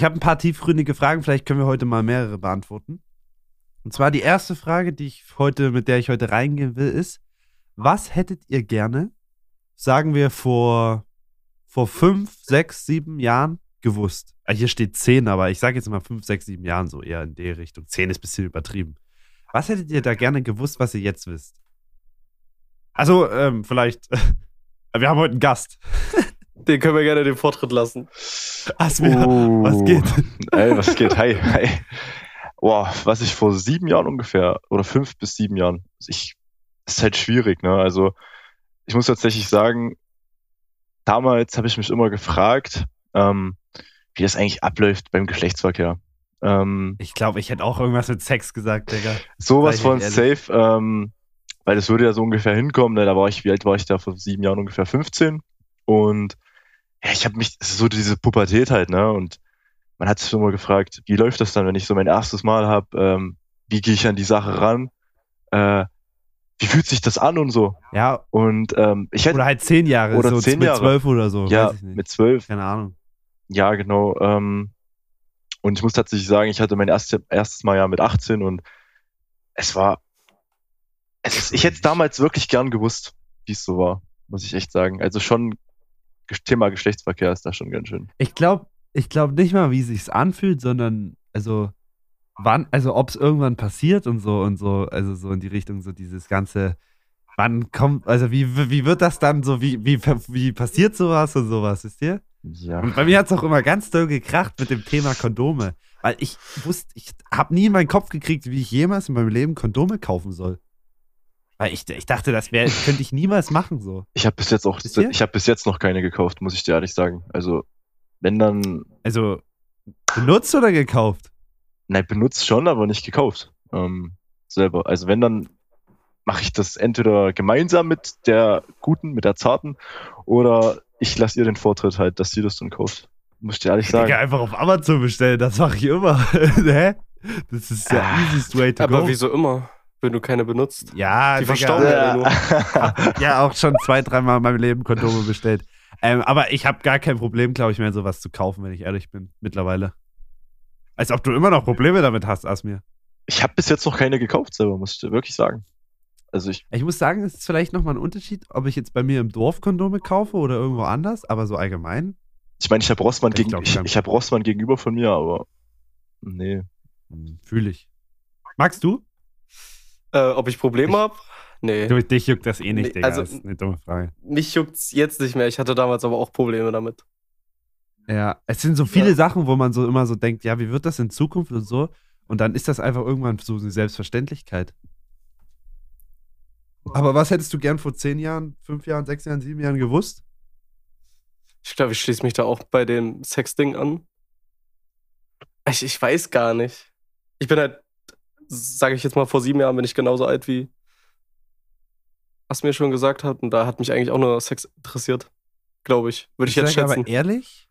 ich habe ein paar tiefgründige Fragen, vielleicht können wir heute mal mehrere beantworten. Und zwar die erste Frage, die ich heute, mit der ich heute reingehen will, ist: Was hättet ihr gerne, sagen wir vor, vor fünf, sechs, sieben Jahren gewusst? Ah, hier steht zehn, aber ich sage jetzt mal fünf, sechs, sieben Jahren so eher in die Richtung. Zehn ist ein bisschen übertrieben. Was hättet ihr da gerne gewusst, was ihr jetzt wisst? Also, ähm, vielleicht. wir haben heute einen Gast. Den können wir gerne den Vortritt lassen. Asmir, uh, was geht? Ey, was geht? Hi, hi. Boah, was ich vor sieben Jahren ungefähr, oder fünf bis sieben Jahren, ich, ist halt schwierig, ne? Also, ich muss tatsächlich sagen, damals habe ich mich immer gefragt, ähm, wie das eigentlich abläuft beim Geschlechtsverkehr. Ähm, ich glaube, ich hätte auch irgendwas mit Sex gesagt, Digga. Sowas von safe, ähm, weil das würde ja so ungefähr hinkommen, ne? da war ich, wie alt war ich da vor sieben Jahren? Ungefähr 15. Und ja, ich habe mich, so diese Pubertät halt, ne? Und man hat sich immer gefragt, wie läuft das dann, wenn ich so mein erstes Mal habe, ähm, wie gehe ich an die Sache ran? Äh, wie fühlt sich das an und so? Ja. Und ähm, ich hätte oder halt zehn Jahre, oder so zehn mit Jahre. zwölf oder so. Ja, mit zwölf. Keine Ahnung. Ja, genau. Ähm, und ich muss tatsächlich sagen, ich hatte mein erste, erstes Mal ja mit 18 und es war, es ist, ich hätte es damals wirklich gern gewusst, wie es so war, muss ich echt sagen. Also schon Thema Geschlechtsverkehr ist da schon ganz schön. Ich glaube, ich glaube nicht mal, wie sich's anfühlt, sondern also wann, also ob es irgendwann passiert und so und so, also so in die Richtung so dieses ganze, wann kommt, also wie, wie wird das dann so, wie, wie, wie passiert sowas und sowas, wisst ihr? Ja. Und bei mir hat es auch immer ganz doll gekracht mit dem Thema Kondome. Weil ich wusste, ich habe nie in meinen Kopf gekriegt, wie ich jemals in meinem Leben Kondome kaufen soll. Weil ich, ich dachte, das wär, könnte ich niemals machen so. Ich habe bis jetzt auch, ich habe bis jetzt noch keine gekauft, muss ich dir ehrlich sagen. Also wenn dann. Also benutzt oder gekauft? Nein, benutzt schon, aber nicht gekauft. Ähm, selber. Also wenn dann mache ich das entweder gemeinsam mit der guten, mit der zarten, oder ich lasse ihr den Vortritt halt, dass sie das dann kauft. Muss ich dir ehrlich sagen. Ich kann einfach auf Amazon bestellen, das mache ich immer. Hä? Das ist der ah, easiest way to aber go. Aber wieso immer? Wenn du keine benutzt. Ja, die verstauben ja. nur. ja, auch schon zwei, dreimal in meinem Leben Kondome bestellt. Ähm, aber ich habe gar kein Problem, glaube ich, mehr sowas zu kaufen, wenn ich ehrlich bin, mittlerweile. Als ob du immer noch Probleme damit hast, Asmir. Ich habe bis jetzt noch keine gekauft selber, muss ich dir wirklich sagen. Also ich, ich muss sagen, es ist vielleicht nochmal ein Unterschied, ob ich jetzt bei mir im Dorf Kondome kaufe oder irgendwo anders, aber so allgemein. Ich meine, ich habe Rossmann, gegen, ich, ich hab Rossmann gegenüber von mir, aber nee. Hm, Fühle ich. Magst du? Äh, ob ich Probleme habe? Nee. Du, dich juckt das eh nicht, nee, Digga. Also, das ist eine dumme Frage. Mich juckt's jetzt nicht mehr. Ich hatte damals aber auch Probleme damit. Ja, es sind so viele ja. Sachen, wo man so immer so denkt, ja, wie wird das in Zukunft und so? Und dann ist das einfach irgendwann so eine Selbstverständlichkeit. Aber was hättest du gern vor zehn Jahren, fünf Jahren, sechs Jahren, sieben Jahren gewusst? Ich glaube, ich schließe mich da auch bei dem Sexding an. Ich, ich weiß gar nicht. Ich bin halt, sage ich jetzt mal, vor sieben Jahren bin ich genauso alt wie was mir schon gesagt hat. Und da hat mich eigentlich auch nur Sex interessiert. Glaube ich. Würde ich, ich jetzt schätzen. Aber ehrlich,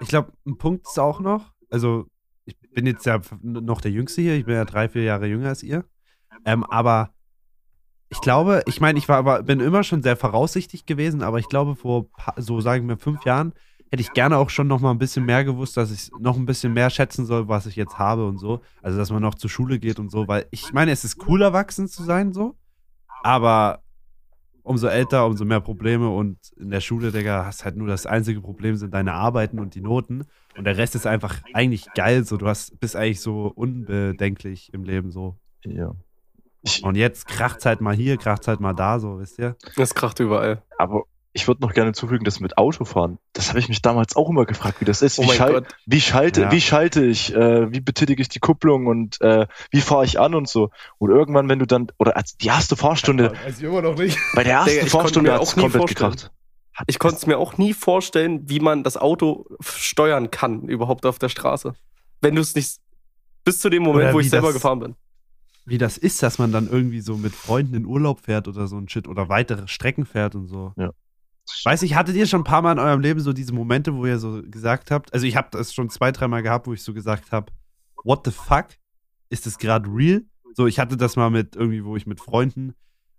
ich glaube, ein Punkt ist auch noch. Also, ich bin jetzt ja noch der Jüngste hier. Ich bin ja drei, vier Jahre jünger als ihr. Ähm, aber ich glaube, ich meine, ich war aber, bin immer schon sehr voraussichtig gewesen, aber ich glaube, vor so sagen wir fünf Jahren hätte ich gerne auch schon noch mal ein bisschen mehr gewusst, dass ich noch ein bisschen mehr schätzen soll, was ich jetzt habe und so. Also, dass man noch zur Schule geht und so, weil ich meine, es ist cool, erwachsen zu sein, so. Aber umso älter, umso mehr Probleme und in der Schule, Digga, hast halt nur das einzige Problem sind deine Arbeiten und die Noten. Und der Rest ist einfach eigentlich geil, so. Du hast, bist eigentlich so unbedenklich im Leben, so. Ja. Und jetzt kracht halt mal hier, kracht halt mal da, so, wisst ihr? Es kracht überall. Aber ich würde noch gerne zufügen, das mit Autofahren. Das habe ich mich damals auch immer gefragt, wie das ist. Oh wie, schal wie, schalte, ja. wie schalte ich, äh, wie betätige ich die Kupplung und äh, wie fahre ich an und so. Und irgendwann, wenn du dann, oder als die erste Fahrstunde. Ja, weiß ich immer noch nicht. Bei der ersten Digga, Fahrstunde hat es komplett gekracht. Ich konnte es mir auch nie vorstellen, wie man das Auto steuern kann, überhaupt auf der Straße. Wenn du es nicht bis zu dem Moment, wo ich selber gefahren bin wie das ist, dass man dann irgendwie so mit Freunden in Urlaub fährt oder so ein Shit oder weitere Strecken fährt und so. Ja. Weiß ich, hattet ihr schon ein paar Mal in eurem Leben so diese Momente, wo ihr so gesagt habt, also ich habe das schon zwei, dreimal gehabt, wo ich so gesagt habe, what the fuck? Ist das gerade real? So, ich hatte das mal mit irgendwie, wo ich mit Freunden,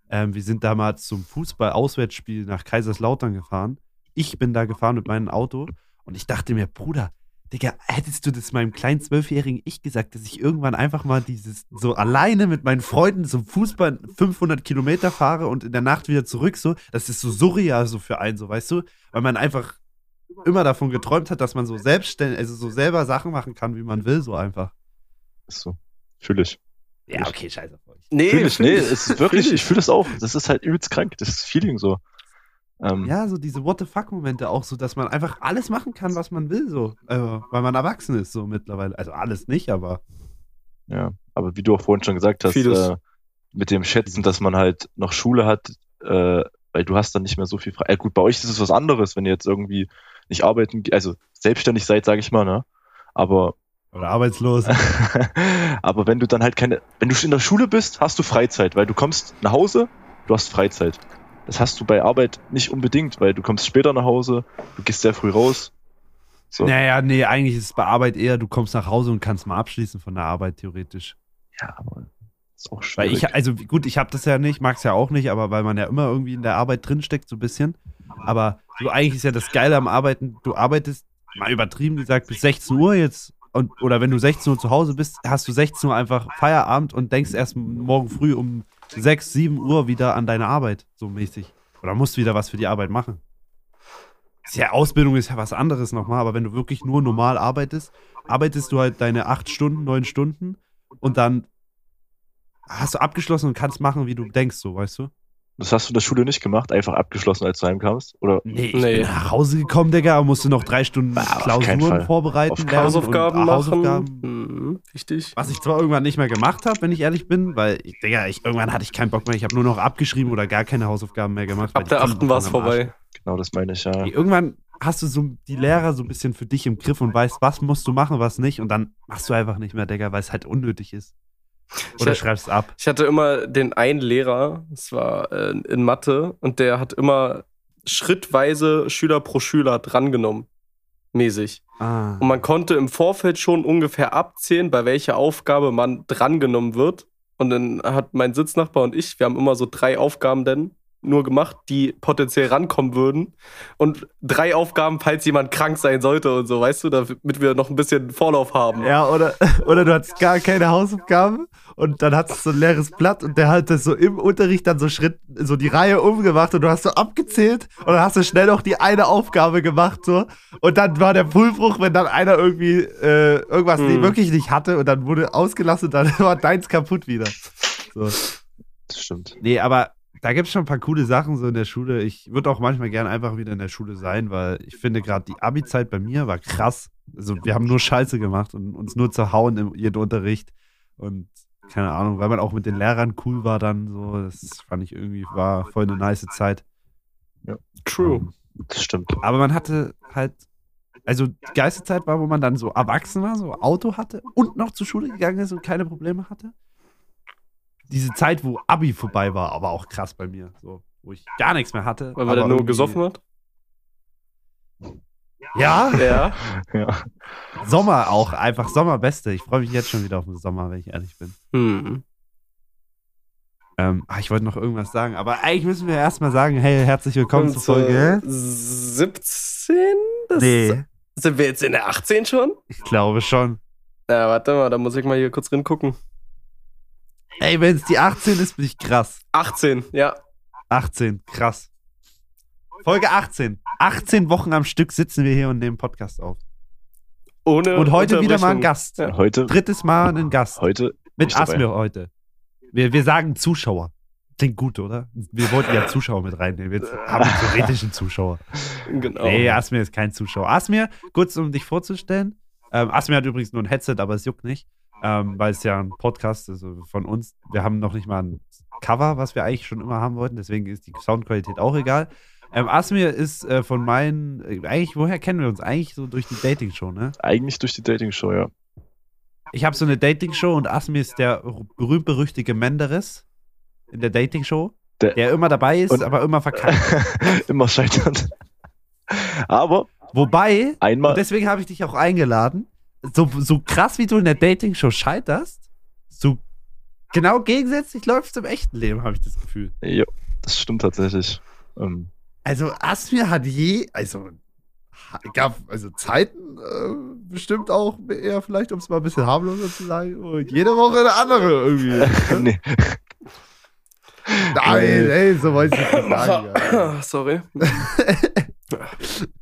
ähm, wir sind damals zum Fußball-Auswärtsspiel nach Kaiserslautern gefahren. Ich bin da gefahren mit meinem Auto und ich dachte mir, Bruder, Digga, hättest du das meinem kleinen zwölfjährigen Ich gesagt, dass ich irgendwann einfach mal dieses so alleine mit meinen Freunden zum Fußball 500 Kilometer fahre und in der Nacht wieder zurück, so, das ist so surreal so für einen, so, weißt du? Weil man einfach immer davon geträumt hat, dass man so selbstständig, also so selber Sachen machen kann, wie man will, so einfach. Ist so. Fühl ich. Ja, okay, scheiße auf euch. Nee, Fühl ich. Nee, es ist wirklich, ich fühle das auch. Das ist halt übelst krank. Das ist Feeling so. Ähm, Ja, so diese What the fuck-Momente auch so, dass man einfach alles machen kann, was man will, so. Äh, weil man erwachsen ist, so mittlerweile. Also alles nicht, aber. Ja, aber wie du auch vorhin schon gesagt hast, äh, mit dem Schätzen, dass man halt noch Schule hat, äh, weil du hast dann nicht mehr so viel frei. Äh, gut, bei euch ist es was anderes, wenn ihr jetzt irgendwie nicht arbeiten, also selbstständig seid, sage ich mal, ne? Aber Oder arbeitslos. aber wenn du dann halt keine, wenn du in der Schule bist, hast du Freizeit, weil du kommst nach Hause, du hast Freizeit. Das hast du bei Arbeit nicht unbedingt, weil du kommst später nach Hause, du gehst sehr früh raus. So. Naja, nee, eigentlich ist es bei Arbeit eher, du kommst nach Hause und kannst mal abschließen von der Arbeit, theoretisch. Ja, aber ist auch Weil schwierig. ich, also gut, ich habe das ja nicht, mag es ja auch nicht, aber weil man ja immer irgendwie in der Arbeit drinsteckt, so ein bisschen. Aber so eigentlich ist ja das Geile am Arbeiten, du arbeitest, mal übertrieben gesagt, bis 16 Uhr jetzt. Und, oder wenn du 16 Uhr zu Hause bist, hast du 16 Uhr einfach Feierabend und denkst erst morgen früh um 6, 7 Uhr wieder an deine Arbeit, so mäßig. Oder musst wieder was für die Arbeit machen. Ist ja, Ausbildung ist ja was anderes nochmal, aber wenn du wirklich nur normal arbeitest, arbeitest du halt deine 8 Stunden, 9 Stunden und dann hast du abgeschlossen und kannst machen, wie du denkst, so, weißt du? Das hast du in der Schule nicht gemacht, einfach abgeschlossen, als du heimkamst? Oder Nee, ich Nee. bin nach Hause gekommen, Digga, musste noch drei Stunden Klausuren vorbereiten. Auf lernen Hausaufgaben und machen. Hausaufgaben. Mhm, wichtig. Was ich zwar irgendwann nicht mehr gemacht habe, wenn ich ehrlich bin, weil, ich, Digga, ich, irgendwann hatte ich keinen Bock mehr. Ich habe nur noch abgeschrieben oder gar keine Hausaufgaben mehr gemacht. Ab der achten war es vorbei. genau das meine ich, ja. Ey, Irgendwann hast du so die Lehrer so ein bisschen für dich im Griff und weißt, was musst du machen, was nicht. Und dann machst du einfach nicht mehr, Digga, weil es halt unnötig ist. Oder Ich- schreibst ab. Ich hatte immer den einen Lehrer, das war äh, in Mathe, und der hat immer schrittweise Schüler pro Schüler drangenommen. Mäßig. Ah. Und man konnte im Vorfeld schon ungefähr abzählen, bei welcher Aufgabe man drangenommen wird. Und dann hat mein Sitznachbar und ich, wir haben immer so drei Aufgaben denn nur gemacht, die potenziell rankommen würden. Und drei Aufgaben, falls jemand krank sein sollte und so, weißt du, damit wir noch ein bisschen Vorlauf haben. Ja, oder, oder du hattest gar keine Hausaufgaben und dann hattest du so ein leeres Blatt und der hat das so im Unterricht dann so Schritt, so die Reihe umgemacht und du hast so abgezählt und dann hast du schnell noch die eine Aufgabe gemacht so und dann war der Prüfbruch, wenn dann einer irgendwie äh, irgendwas Hm. nicht, wirklich nicht hatte und dann wurde ausgelassen, dann war deins kaputt wieder. So. Das stimmt. Nee, aber da gibt es schon ein paar coole Sachen so in der Schule. Ich würde auch manchmal gern einfach wieder in der Schule sein, weil ich finde gerade die Abi-Zeit bei mir war krass. Also wir haben nur Scheiße gemacht und uns nur zerhauen im jedem Unterricht. Und keine Ahnung, weil man auch mit den Lehrern cool war dann so. Das fand ich irgendwie, war voll eine nice Zeit. True. Das stimmt. Aber man hatte halt, also die geilste Zeit war, wo man dann so erwachsen war, so Auto hatte und noch zur Schule gegangen ist und keine Probleme hatte. Diese Zeit, wo Abi vorbei war, aber auch krass bei mir, so, wo ich gar nichts mehr hatte. Weil man dann nur gesoffen hat. Ja, Ja. Ja. Sommer auch, einfach Sommerbeste. Ich freue mich jetzt schon wieder auf den Sommer, wenn ich ehrlich bin. Hm. Ähm, ah, ich wollte noch irgendwas sagen, aber eigentlich müssen wir erstmal sagen, hey, herzlich willkommen zur Folge. 17? Das Nee, Sind wir jetzt in der 18 schon? ich glaube schon. Ja, warte mal, da muss ich mal hier kurz drin gucken. Ey, wenn es die 18 ist, bin ich krass. 18, ja. 18, krass. Folge 18. 18 Wochen am Stück sitzen wir hier und nehmen Podcast auf. Ohne Und heute wieder mal ein. Gast. Ja. Heute, Drittes Mal ein Gast. heute, Mit. Asmir heute. Wir, wir sagen Zuschauer. Klingt gut, oder? Wir wollten ja Zuschauer mit reinnehmen. Jetzt haben wir theoretischen Zuschauer. Genau. Nee, Asmir ist kein Zuschauer. Asmir, kurz um dich vorzustellen. Ähm, Asmir hat übrigens nur ein Headset, aber es juckt nicht, ähm, weil es ja ein Podcast ist also von uns. Wir haben noch nicht mal ein Cover, was wir eigentlich schon immer haben wollten, deswegen ist die Soundqualität auch egal. Ähm, Asmir ist äh, von meinen, äh, eigentlich, woher kennen wir uns? Eigentlich so durch die Dating-Show, ne? eigentlich durch die Dating-Show, ja. Ich habe so eine Dating-Show und Asmir ist der berühmt-berüchtige Menderes in der Dating-Show, Der- der immer dabei ist, aber immer verkackt. Immer scheitert. Aber Wobei, einmal, Und deswegen habe ich dich auch eingeladen. So, so krass, wie du in der Dating-Show scheiterst, so genau gegensätzlich läuft es im echten Leben, habe ich das Gefühl. ja, das stimmt tatsächlich. Ähm, Also, Asmir hat je, also gab also Zeiten äh, bestimmt auch eher vielleicht, um es mal ein bisschen harmloser zu sagen, und jede Woche eine andere irgendwie. nee. Nein, ey, so wollte ich nicht sagen. Ja. Sorry.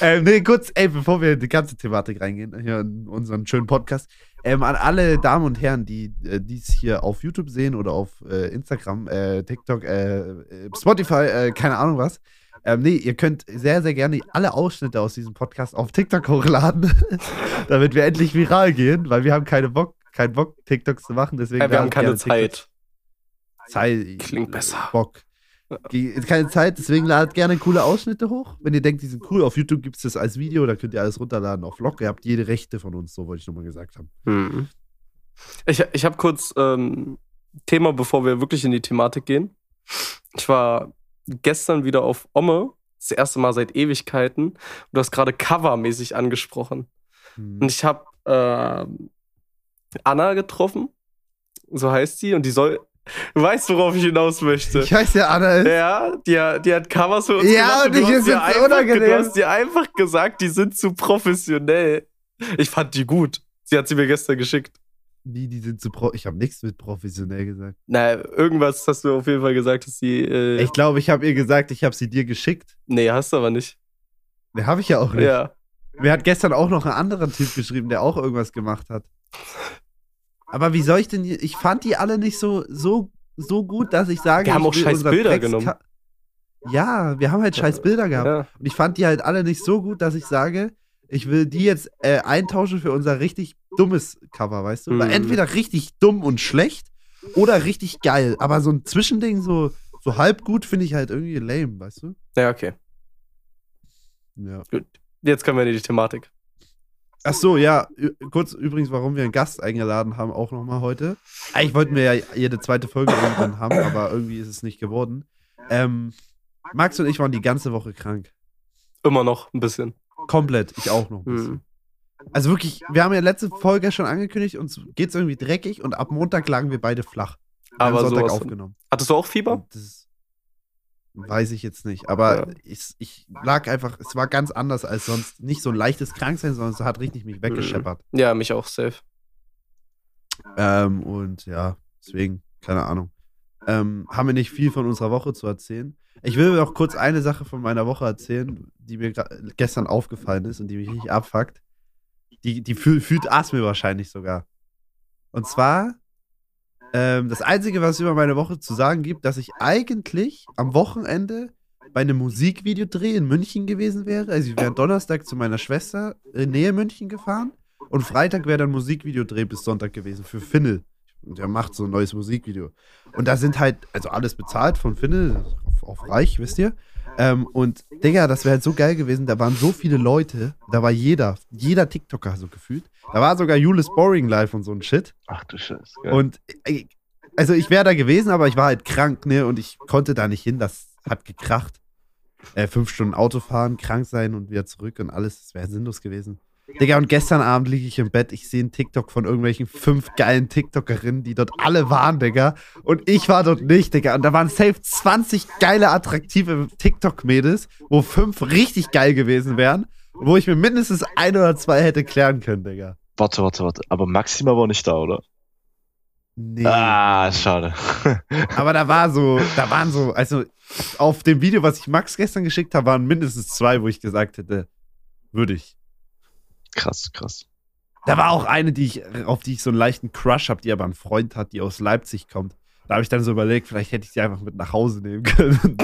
ähm, nee, kurz, ey, bevor wir in die ganze Thematik reingehen, hier in unseren schönen Podcast, ähm, an alle Damen und Herren, die äh, dies hier auf YouTube sehen oder auf äh, Instagram, äh, TikTok, äh, äh, Spotify, äh, keine Ahnung was. Ähm, nee, ihr könnt sehr, sehr gerne alle Ausschnitte aus diesem Podcast auf TikTok hochladen, damit wir endlich viral gehen, weil wir haben keine Bock, keinen Bock, TikToks zu machen. Deswegen Ja, wir haben keine TikToks. Zeit. Zeit. Klingt besser. Bock. Keine Zeit, deswegen ladet gerne coole Ausschnitte hoch. Wenn ihr denkt, die sind cool, auf YouTube gibt es das als Video, da könnt ihr alles runterladen auf Vlog. Ihr habt jede Rechte von uns, so wollte ich nochmal gesagt haben. Hm. Ich, ich habe kurz ähm, Thema, bevor wir wirklich in die Thematik gehen. Ich war gestern wieder auf Omme, das erste Mal seit Ewigkeiten. Und du hast gerade covermäßig angesprochen. Hm. Und ich habe ähm, Anna getroffen, so heißt sie, und die soll. Du weißt, worauf ich hinaus möchte. Ich weiß ja, Anna ist. Ja, die, hat- die hat Covers für uns Ja, gemacht. und ich du hast ist dir jetzt einfach, unangenehm. Du hast dir einfach gesagt, die sind zu professionell. Ich fand die gut. Sie hat sie mir gestern geschickt. Wie, die sind zu pro. Ich habe nichts mit professionell gesagt. Na, irgendwas hast du auf jeden Fall gesagt, dass sie. Äh, Ich glaube, ich habe ihr gesagt, ich habe sie dir geschickt. Nee, hast du aber nicht. Ne, habe ich ja auch nicht. Ja. Mir hat gestern auch noch ein anderer Typ geschrieben, der auch irgendwas gemacht hat. Aber wie soll ich denn. Ich fand die alle nicht so, so, so gut, dass ich sage. Die haben ich auch will scheiß Bilder Text genommen. Ja, wir haben halt scheiß Bilder gehabt. ja. Und ich fand die halt alle nicht so gut, dass ich sage, ich will die jetzt äh, eintauschen für unser richtig dummes Cover, weißt du? Weil Mhm. entweder richtig dumm und schlecht oder richtig geil. Aber so ein Zwischending, so, so halb gut, finde ich halt irgendwie lame, weißt du? Ja, okay. Ja. Gut. Jetzt kommen wir in die Thematik. Ach so, ja, kurz übrigens, warum wir einen Gast eingeladen haben, auch nochmal heute. Eigentlich wollten wir ja jede zweite Folge irgendwann haben, aber irgendwie ist es nicht geworden. Ähm, Max und ich waren die ganze Woche krank. Immer noch ein bisschen. Komplett, ich auch noch ein bisschen. Hm. Also wirklich, wir haben ja letzte Folge schon angekündigt, uns geht's irgendwie dreckig und ab Montag lagen wir beide flach. Wir haben Aber Sonntag sowas von- aufgenommen. Hattest du auch Fieber? Und das weiß ich jetzt nicht. Aber Ja. ich, ich lag einfach, es war ganz anders als sonst. Nicht so ein leichtes Kranksein, sondern es hat richtig mich weggescheppert. Ja, mich auch safe. Ähm, und ja, deswegen, keine Ahnung. Ähm, haben wir nicht viel von unserer Woche zu erzählen. Ich will noch kurz eine Sache von meiner Woche erzählen, die mir gestern aufgefallen ist und die mich richtig abfuckt. Die, die fühl, fühlt Asmi wahrscheinlich sogar. Und zwar, ähm, das Einzige, was es über meine Woche zu sagen gibt, dass ich eigentlich am Wochenende bei einem Musikvideodreh in München gewesen wäre. Also ich wäre Donnerstag zu meiner Schwester in Nähe München gefahren und Freitag wäre dann Musikvideodreh bis Sonntag gewesen für Finnel. Und der macht so ein neues Musikvideo. Und da sind halt, also alles bezahlt von Finnel, auf, auf reich, wisst ihr. Ähm, und Digga, das wäre halt so geil gewesen. Da waren so viele Leute, da war jeder, jeder TikToker so gefühlt. Da war sogar Julius Boring live und so ein Shit. Ach du Scheiße. geil. Und äh, also ich wäre da gewesen, aber ich war halt krank, ne? Und ich konnte da nicht hin. Das hat gekracht. Äh, fünf Stunden Auto fahren, krank sein und wieder zurück und alles. Das wäre sinnlos gewesen. Digga, und gestern Abend liege ich im Bett. Ich sehe einen TikTok von irgendwelchen fünf geilen TikTokerinnen, die dort alle waren, Digga. Und ich war dort nicht, Digga. Und da waren safe 20 geile, attraktive TikTok-Mädels, wo fünf richtig geil gewesen wären. Wo ich mir mindestens ein oder zwei hätte klären können, Digga. Warte, warte, warte. Aber Maxima war nicht da, oder? Nee. Ah, schade. Aber da war so, da waren so, also auf dem Video, was ich Max gestern geschickt habe, waren mindestens zwei, wo ich gesagt hätte, würde ich. Krass, krass. Da war auch eine, die ich, auf die ich so einen leichten Crush habe, die aber einen Freund hat, die aus Leipzig kommt. Da habe ich dann so überlegt, vielleicht hätte ich sie einfach mit nach Hause nehmen können.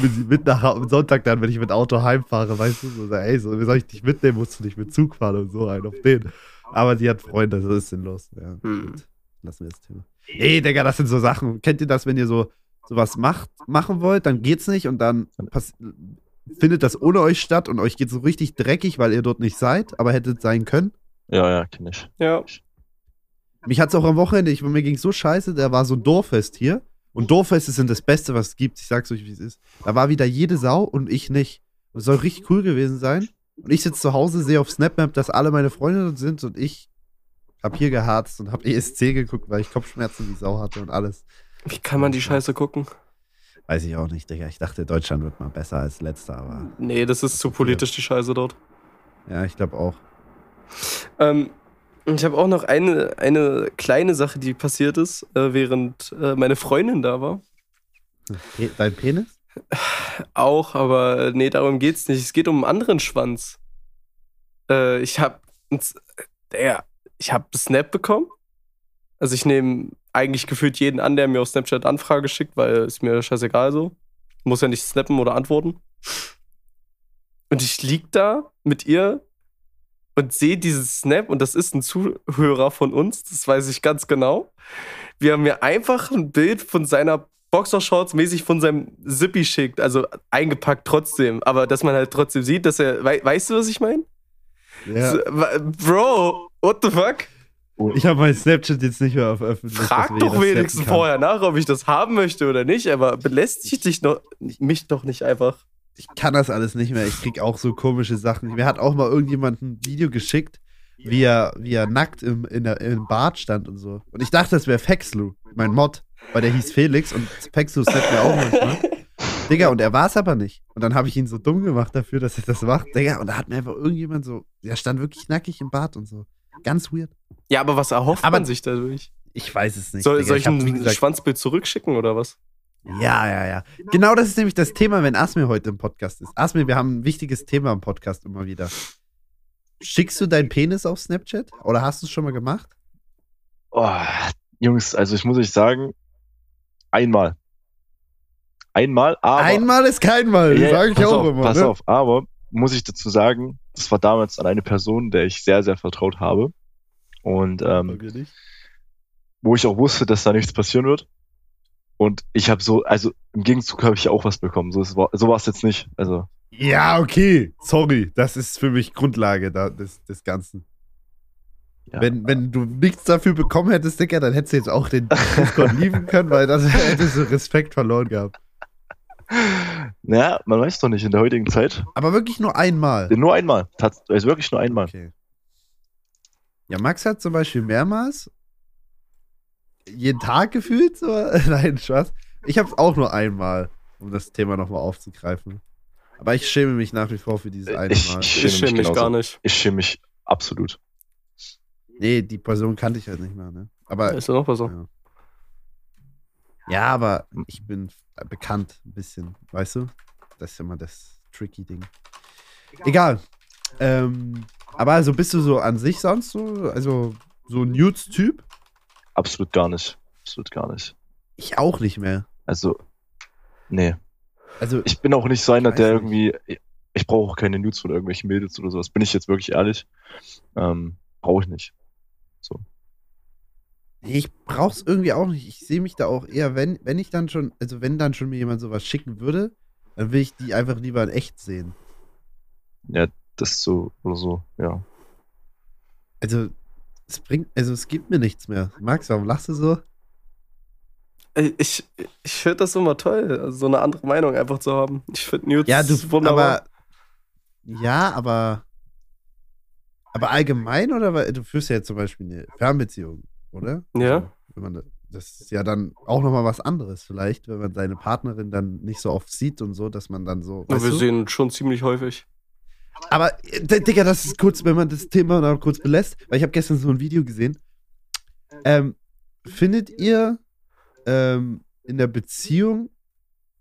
mit, sie mit nach am Sonntag dann, wenn ich mit Auto heimfahre, weißt du, so, ey, so, wie soll ich dich mitnehmen, musst du nicht mit Zug fahren und so ein auf den. Aber die hat Freunde, das ist sinnlos. Ja, Hm. gut. Lassen wir das Thema. Ey, Digga, das sind so Sachen. Kennt ihr das, wenn ihr so sowas macht, machen wollt, dann geht's nicht und dann findet das ohne euch statt und euch geht so richtig dreckig, weil ihr dort nicht seid, aber hättet sein können? Ja, ja, kenn ich. Ja. Mich hat's auch am Wochenende, ich, mir ging's so scheiße, da war so ein Dorffest hier. Und Dorffeste sind das Beste, was es gibt. Ich sag's euch, wie es ist. Da war wieder jede Sau und ich nicht. Das soll richtig cool gewesen sein. Und ich sitze zu Hause, sehe auf SnapMap, dass alle meine Freunde dort sind und ich hab hier geharzt und hab ESC geguckt, weil ich Kopfschmerzen wie Sau hatte und alles. Wie kann man die Scheiße gucken? Weiß ich auch nicht, Digga. Ich dachte, Deutschland wird mal besser als letzter, aber Nee, das ist zu politisch, die Scheiße dort. ja, ich glaube auch. Ähm, ich habe auch noch eine, eine kleine Sache, die passiert ist, äh, während äh, meine Freundin da war. Dein Penis? Auch, aber nee, darum geht's nicht. Es geht um einen anderen Schwanz. Äh, ich habe der, ich habe Snap bekommen. Also ich nehme eigentlich gefühlt jeden an, der mir auf Snapchat Anfrage schickt, weil ist mir scheißegal so. Muss ja nicht snappen oder antworten. Und ich lieg da mit ihr und sehe diesen Snap und das ist ein Zuhörer von uns, das weiß ich ganz genau. Wir haben mir einfach ein Bild von seiner Boxershorts mäßig von seinem Zippy schickt, also eingepackt trotzdem, aber dass man halt trotzdem sieht, dass er, wei weißt du, was ich meine? Ja. So, Bro, what the fuck? Ich habe mein Snapchat jetzt nicht mehr auf öffentlich. Frag doch wenigstens vorher nach, ob ich das haben möchte oder nicht, aber belästigt dich noch, mich doch nicht einfach. Ich kann das alles nicht mehr. Ich krieg auch so komische Sachen. Mir hat auch mal irgendjemand ein Video geschickt, wie er, wie er nackt im, in der, im Bad stand und so. Und ich dachte, das wäre Fexlu, mein Mod, weil der hieß Felix und Fexlu snappt mir auch manchmal. Digga, und er war es aber nicht. Und dann habe ich ihn so dumm gemacht dafür, dass er das macht. Digga, und da hat mir einfach irgendjemand so, der stand wirklich nackig im Bad und so. Ganz weird. Ja, aber was erhofft Aber- man sich dadurch? Ich weiß es nicht. Soll, soll ich hab, ein Schwanzbild zurückschicken oder was? Ja, ja, ja. Genau das ist nämlich das Thema, wenn Asmir heute im Podcast ist. Asmir, wir haben ein wichtiges Thema im Podcast immer wieder. Schickst du deinen Penis auf Snapchat? Oder hast du es schon mal gemacht? Oh, Jungs, also ich muss euch sagen, einmal. Einmal, aber. Einmal ist kein Mal, Ja, sage ich auch auf, immer. Pass ne? auf, aber muss ich dazu sagen, das war damals an eine Person, der ich sehr, sehr vertraut habe. Und ähm, wo ich auch wusste, dass da nichts passieren wird. Und ich habe so, also im Gegenzug habe ich ja auch was bekommen. So, war, so war es jetzt nicht. Also, Ja, okay. Sorry, das ist für mich Grundlage da, des, des Ganzen. ja. Wenn, wenn du nichts dafür bekommen hättest, Digga, dann hättest du jetzt auch den Discord lieben können, weil dann hättest du Respekt verloren gehabt. naja, man weiß doch nicht in der heutigen Zeit. Aber wirklich nur einmal. Nur einmal. Tats also wirklich nur einmal. Okay. Ja, Max hat zum Beispiel mehrmals jeden Tag gefühlt so. Nein, Spaß. Ich habe auch nur einmal, um das Thema nochmal aufzugreifen. Aber ich schäme mich nach wie vor für dieses eine Ich- Mal. ich- Ich schäme mich genauso. gar nicht. Ich schäme mich absolut. Nee, die Person kannte ich halt nicht mehr, ne? Aber Ist ja noch besser. ja. Ja, aber ich bin bekannt ein bisschen, weißt du? Das ist immer das tricky Ding. Egal. Ähm, aber also bist du so an sich sonst so, also so ein Nudes-Typ? Absolut gar nicht. Absolut gar nicht. Ich auch nicht mehr. Also, nee. Also Ich bin auch nicht so einer, der irgendwie. Ich brauche auch keine Nudes von irgendwelchen Mädels oder sowas. Bin ich jetzt wirklich ehrlich. Ähm, brauche ich nicht. Ich brauch's irgendwie auch nicht. Ich sehe mich da auch eher, wenn, wenn ich dann schon, also wenn dann schon mir jemand sowas schicken würde, dann will ich die einfach lieber in echt sehen. Ja, das ist so oder so, ja. Also, es bringt, also es gibt mir nichts mehr. Max, warum lachst du so? Ey, Ich, ich finde das immer toll, so eine andere Meinung einfach zu haben. Ich finde Nudes Ja, du, wunderbar. aber, ja, aber, aber allgemein oder, weil du führst ja jetzt zum Beispiel eine Fernbeziehung, oder? Ja. Also, wenn man, das ist ja dann auch nochmal was anderes vielleicht, wenn man seine Partnerin dann nicht so oft sieht und so, dass man dann so, Ja, wir du? sehen uns schon ziemlich häufig. Aber, äh, Digga, das ist kurz, wenn man das Thema noch kurz belässt, weil ich habe gestern so ein Video gesehen. Ähm, findet ihr ähm, in der Beziehung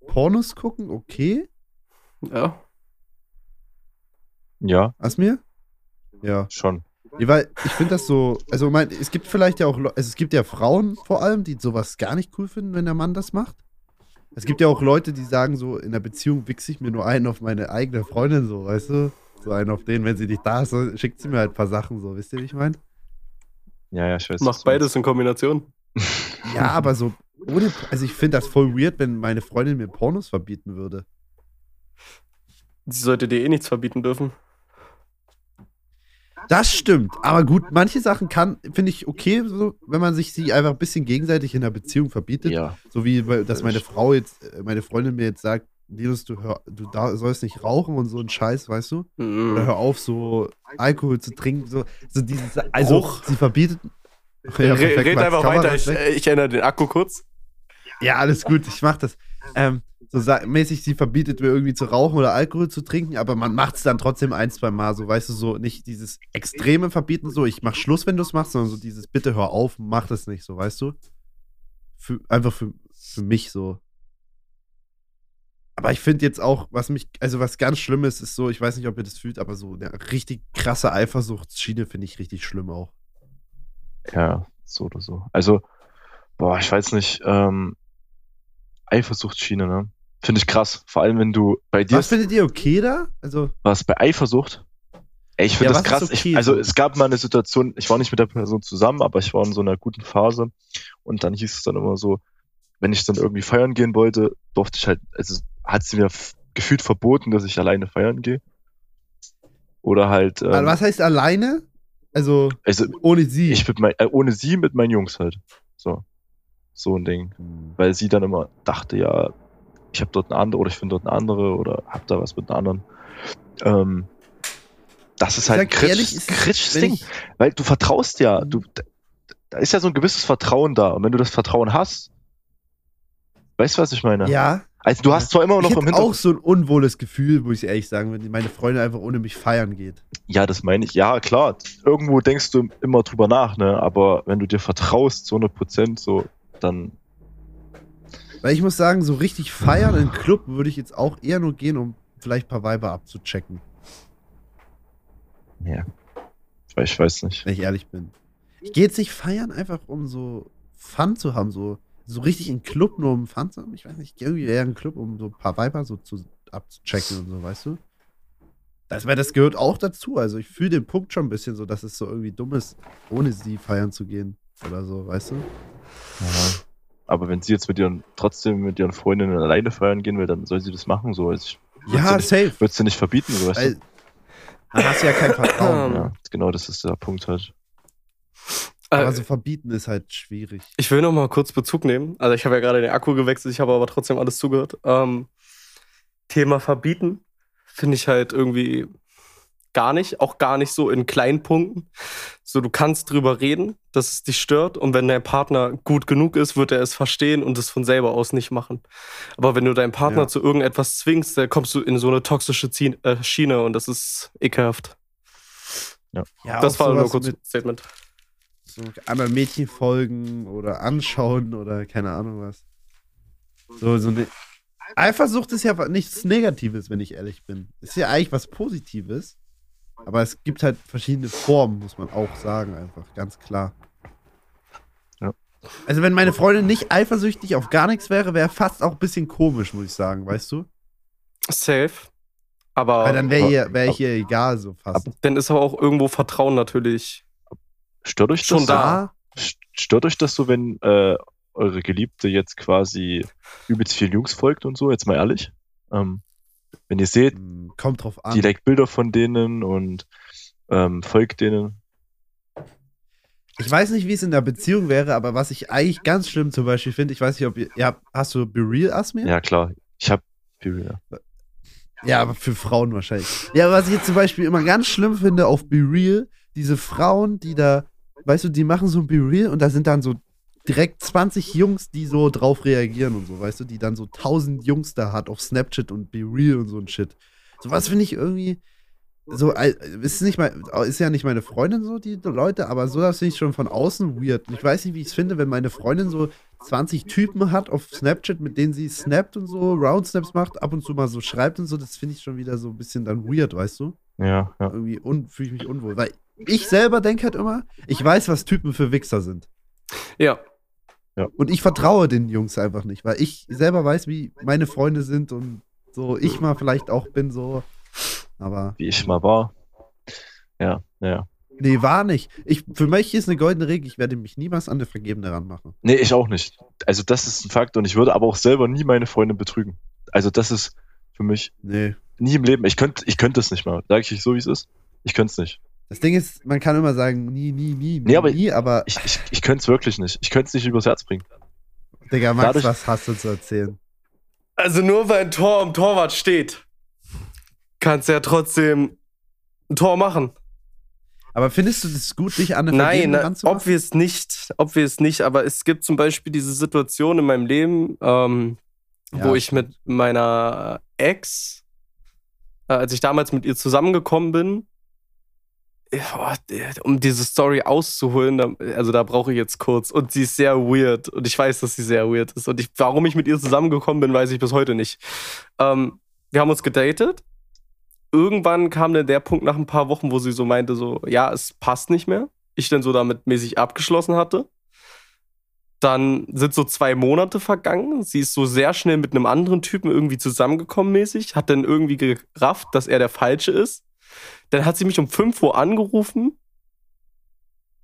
Pornos gucken okay? Ja. Ja, Asmir? Ja. schon. Ja weil ich finde das so, also mein, es gibt vielleicht ja auch, also es gibt ja Frauen vor allem, die sowas gar nicht cool finden, wenn der Mann das macht. Es gibt ja auch Leute, die sagen so, in der Beziehung wichse ich mir nur einen auf meine eigene Freundin, so, weißt du? So einen auf den, wenn sie nicht da ist, so, schickt sie mir halt ein paar Sachen, so, wisst ihr, wie ich meine? Ja, ja, ich weiß. Macht beides in Kombination. Ja, aber so ohne, also ich finde das voll weird, wenn meine Freundin mir Pornos verbieten würde. Sie sollte dir eh nichts verbieten dürfen. Das stimmt, aber gut, manche Sachen kann, finde ich okay, so, wenn man sich sie einfach ein bisschen gegenseitig in der Beziehung verbietet. Ja, So wie, dass meine Frau jetzt, äh, meine Freundin mir jetzt sagt, Linus, du, hör, du da, sollst nicht rauchen und so ein Scheiß, weißt du? Oder Mhm. hör auf, so Alkohol zu trinken, so, so dieses, also Bruch. sie verbietet. Re perfekt, red einfach weiter. Ich, äh, ich ändere den Akku kurz. Ja, alles gut, ich mach das. Ähm, so mäßig, sie verbietet mir irgendwie zu rauchen oder Alkohol zu trinken, aber man macht es dann trotzdem ein, zwei Mal, so, weißt du, so nicht dieses extreme Verbieten, so, ich mach Schluss, wenn du es machst, sondern so dieses, bitte hör auf, mach das nicht, so, weißt du? Für, einfach für, für mich so. Aber ich finde jetzt auch, was mich, also was ganz Schlimmes ist so, ich weiß nicht, ob ihr das fühlt, aber so eine richtig krasse Eifersuchtsschiene finde ich richtig schlimm auch. Ja, so oder so. Also, boah, ich weiß nicht, ähm, Eifersuchtsschiene, ne? Finde ich krass. Vor allem, wenn du bei dir Was findet ihr okay da? Also, was bei Eifersucht. Ey, ich finde Ja, das krass. okay ich, also so? es gab mal eine Situation, ich war nicht mit der Person zusammen, aber ich war in so einer guten Phase und dann hieß es dann immer so, wenn ich dann irgendwie feiern gehen wollte, durfte ich halt, also hat sie mir gefühlt verboten, dass ich alleine feiern gehe. Oder halt, ähm, was heißt alleine? Also, also ohne sie. ich mit mein, äh, ohne sie mit meinen Jungs halt. So. So ein Ding. Weil sie dann immer dachte, ja, ich habe dort eine andere oder ich finde dort eine andere oder hab da was mit einer anderen. Ähm, das ist halt ein kritisches, kritisches Ding. ich- Weil du vertraust ja, Mhm. du, da ist ja so ein gewisses Vertrauen da. Und wenn du das Vertrauen hast, weißt du, was ich meine? ja, Also du hast zwar immer ich noch im hätte auch Hintergrund. so ein unwohles Gefühl, muss ich ehrlich sagen, wenn meine Freundin einfach ohne mich feiern geht. Ja, das meine ich. Ja, klar. Irgendwo denkst du immer drüber nach, ne? Aber wenn du dir vertraust, zu 100 Prozent, so, dann, Weil ich muss sagen, so richtig feiern in Club würde ich jetzt auch eher nur gehen, um vielleicht ein paar Weiber abzuchecken, ja. Ich weiß, ich weiß nicht. wenn ich ehrlich bin. Ich gehe jetzt nicht feiern, einfach um so Fun zu haben, so, so richtig in Club nur um Fun zu haben. Ich weiß nicht, ich gehe irgendwie eher in Club, um so ein paar Weiber so zu, abzuchecken und so, weißt du? Das, weil das gehört auch dazu. Also ich fühle den Punkt schon ein bisschen so, dass es so irgendwie dumm ist, ohne sie feiern zu gehen. Oder so, weißt du? Ja. Aber wenn sie jetzt mit ihren, trotzdem mit ihren Freundinnen alleine feiern gehen will, dann soll sie das machen, so. Also ich Ja, würd's safe. würd's dir nicht verbieten, so weißt Weil dann hast du ja kein Vertrauen. du. Ja, genau, das ist der Punkt halt. Aber Äh, so verbieten ist halt schwierig. Ich will noch mal kurz Bezug nehmen. Also ich habe ja gerade den Akku gewechselt, ich habe aber trotzdem alles zugehört. Ähm, Thema Verbieten finde ich halt irgendwie gar nicht, auch gar nicht so in kleinen Punkten. So, du kannst drüber reden, dass es dich stört und wenn dein Partner gut genug ist, wird er es verstehen und es von selber aus nicht machen. Aber wenn du deinen Partner Ja. zu irgendetwas zwingst, dann kommst du in so eine toxische äh, Schiene und das ist ekelhaft. Ja, das auch war nur kurz ein mit Statement. so anderen Mädchen folgen oder anschauen oder keine Ahnung was. So, so eine Eifersucht ist ja nichts Negatives, wenn ich ehrlich bin. Ist ja eigentlich was Positives. Aber es gibt halt verschiedene Formen, muss man auch sagen, einfach, ganz klar. Ja. Also, wenn meine Freundin nicht eifersüchtig auf gar nichts wäre, wäre fast auch ein bisschen komisch, muss ich sagen, weißt du? Safe. Aber Weil dann wäre ihr, wär ich ihr egal, so fast. dann ist aber auch irgendwo Vertrauen natürlich Stört euch Schon das? da. St- Stört euch das so, wenn äh, eure Geliebte jetzt quasi übelst viel Jungs folgt und so? Jetzt mal ehrlich. Ähm, wenn ihr seht, Hm, Kommt drauf an. die liked Bilder von denen und ähm, folgt denen. Ich weiß nicht, wie es in der Beziehung wäre, aber was ich eigentlich ganz schlimm zum Beispiel finde, ich weiß nicht, ob ihr, ja, hast du Be Real Asmir? Ja, klar. Ich hab ja. Ja, aber für Frauen wahrscheinlich. Ja, was ich jetzt zum Beispiel immer ganz schlimm finde auf Be Real, diese Frauen, die da, weißt du, die machen so ein Be Real und da sind dann so direkt 20 Jungs, die so drauf reagieren und so, weißt du, die dann so 1000 Jungs da hat auf Snapchat und Be Real und so ein Shit. So was finde ich irgendwie so, ist nicht mal, ist ja nicht meine Freundin so, die Leute, aber so das finde ich schon von außen weird. Ich weiß nicht, wie ich es finde, wenn meine Freundin so 20 Typen hat auf Snapchat, mit denen sie snappt und so, Roundsnaps macht, ab und zu mal so schreibt und so, das finde ich schon wieder so ein bisschen dann weird, weißt du? Ja, ja. Irgendwie fühle ich mich unwohl. Weil ich selber denke halt immer, ich weiß, was Typen für Wichser sind. Ja, Und ich vertraue den Jungs einfach nicht, weil ich selber weiß, wie meine Freunde sind und so ich mal vielleicht auch bin so. Aber Wie ich mal war. Ja, ja. nee, war nicht. Ich, für mich ist eine goldene Regel, ich werde mich niemals an eine Vergebene ranmachen. Nee, ich auch nicht. Also das ist ein Fakt und ich würde aber auch selber nie meine Freundin betrügen. Also das ist für mich Nee. nie im Leben. Ich könnte ich könnte es nicht mal. Sag ich so, wie es ist. Ich könnte es nicht. Das Ding ist, man kann immer sagen, nie, nie, nie, nie, Nee, aber- nie, aber Ich, ich, ich könnte es wirklich nicht. Ich könnte es nicht übers Herz bringen. Digga, Max, dadurch- was hast du zu erzählen? Also nur weil ein Tor am Torwart steht, kannst du ja trotzdem ein Tor machen. Aber findest du das gut, dich an eine Nein, na, ranzumachen? ob wir es nicht, ob wir es nicht, aber es gibt zum Beispiel diese Situation in meinem Leben, ähm, wo Ja, ich mit meiner Ex, äh, als ich damals mit ihr zusammengekommen bin, um diese Story auszuholen, also da brauche ich jetzt kurz. Und sie ist sehr weird. Und ich weiß, dass sie sehr weird ist. Und ich, warum ich mit ihr zusammengekommen bin, weiß ich bis heute nicht. Ähm, wir haben uns gedatet. Irgendwann kam dann der Punkt nach ein paar Wochen, wo sie so meinte, so, ja, es passt nicht mehr. Ich dann so damit mäßig abgeschlossen hatte. Dann sind so zwei Monate vergangen. Sie ist so sehr schnell mit einem anderen Typen irgendwie zusammengekommen mäßig, hat dann irgendwie gerafft, dass er der Falsche ist. Dann hat sie mich um 5 Uhr angerufen.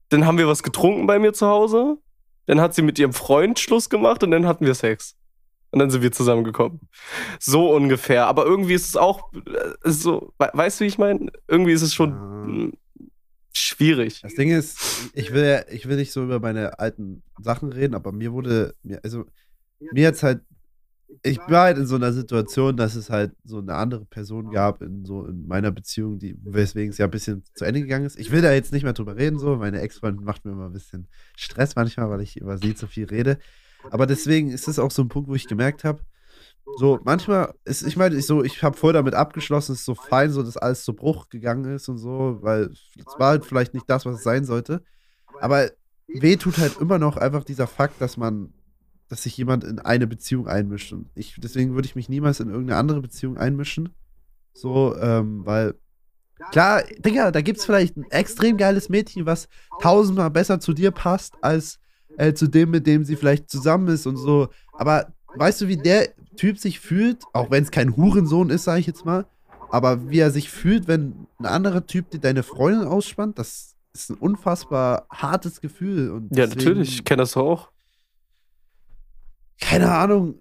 Dann haben wir was getrunken bei mir zu Hause. Dann hat sie mit ihrem Freund Schluss gemacht und dann hatten wir Sex. Und dann sind wir zusammengekommen. So ungefähr. Aber irgendwie ist es auch äh, so, we- weißt du, wie ich meine? Irgendwie ist es schon Ja. mm, schwierig. Das Ding ist, ich will, ich will nicht so über meine alten Sachen reden, aber mir wurde, mir, also mir jetzt halt, ich war halt in so einer Situation, dass es halt so eine andere Person gab in so in meiner Beziehung, die, weswegen es ja ein bisschen zu Ende gegangen ist. Ich will da jetzt nicht mehr drüber reden, so. Meine Ex-Freundin macht mir immer ein bisschen Stress manchmal, weil ich über sie zu viel rede. Aber deswegen ist es auch so ein Punkt, wo ich gemerkt habe, so manchmal ist, ich meine, ich so, ich habe voll damit abgeschlossen, es ist so fein, so dass alles zu Bruch gegangen ist und so, weil es war halt vielleicht nicht das, was es sein sollte. Aber weh tut halt immer noch einfach dieser Fakt, dass man, dass sich jemand in eine Beziehung einmischt. Und ich, deswegen würde ich mich niemals in irgendeine andere Beziehung einmischen. So, ähm, weil, klar, Digga, da gibt es vielleicht ein extrem geiles Mädchen, was tausendmal besser zu dir passt, als äh, zu dem, mit dem sie vielleicht zusammen ist und so. Aber weißt du, wie der Typ sich fühlt, auch wenn es kein Hurensohn ist, sage ich jetzt mal, aber wie er sich fühlt, wenn ein anderer Typ dir deine Freundin ausspannt, das ist ein unfassbar hartes Gefühl. Und Ja, natürlich. Ich kenne das auch. Keine Ahnung.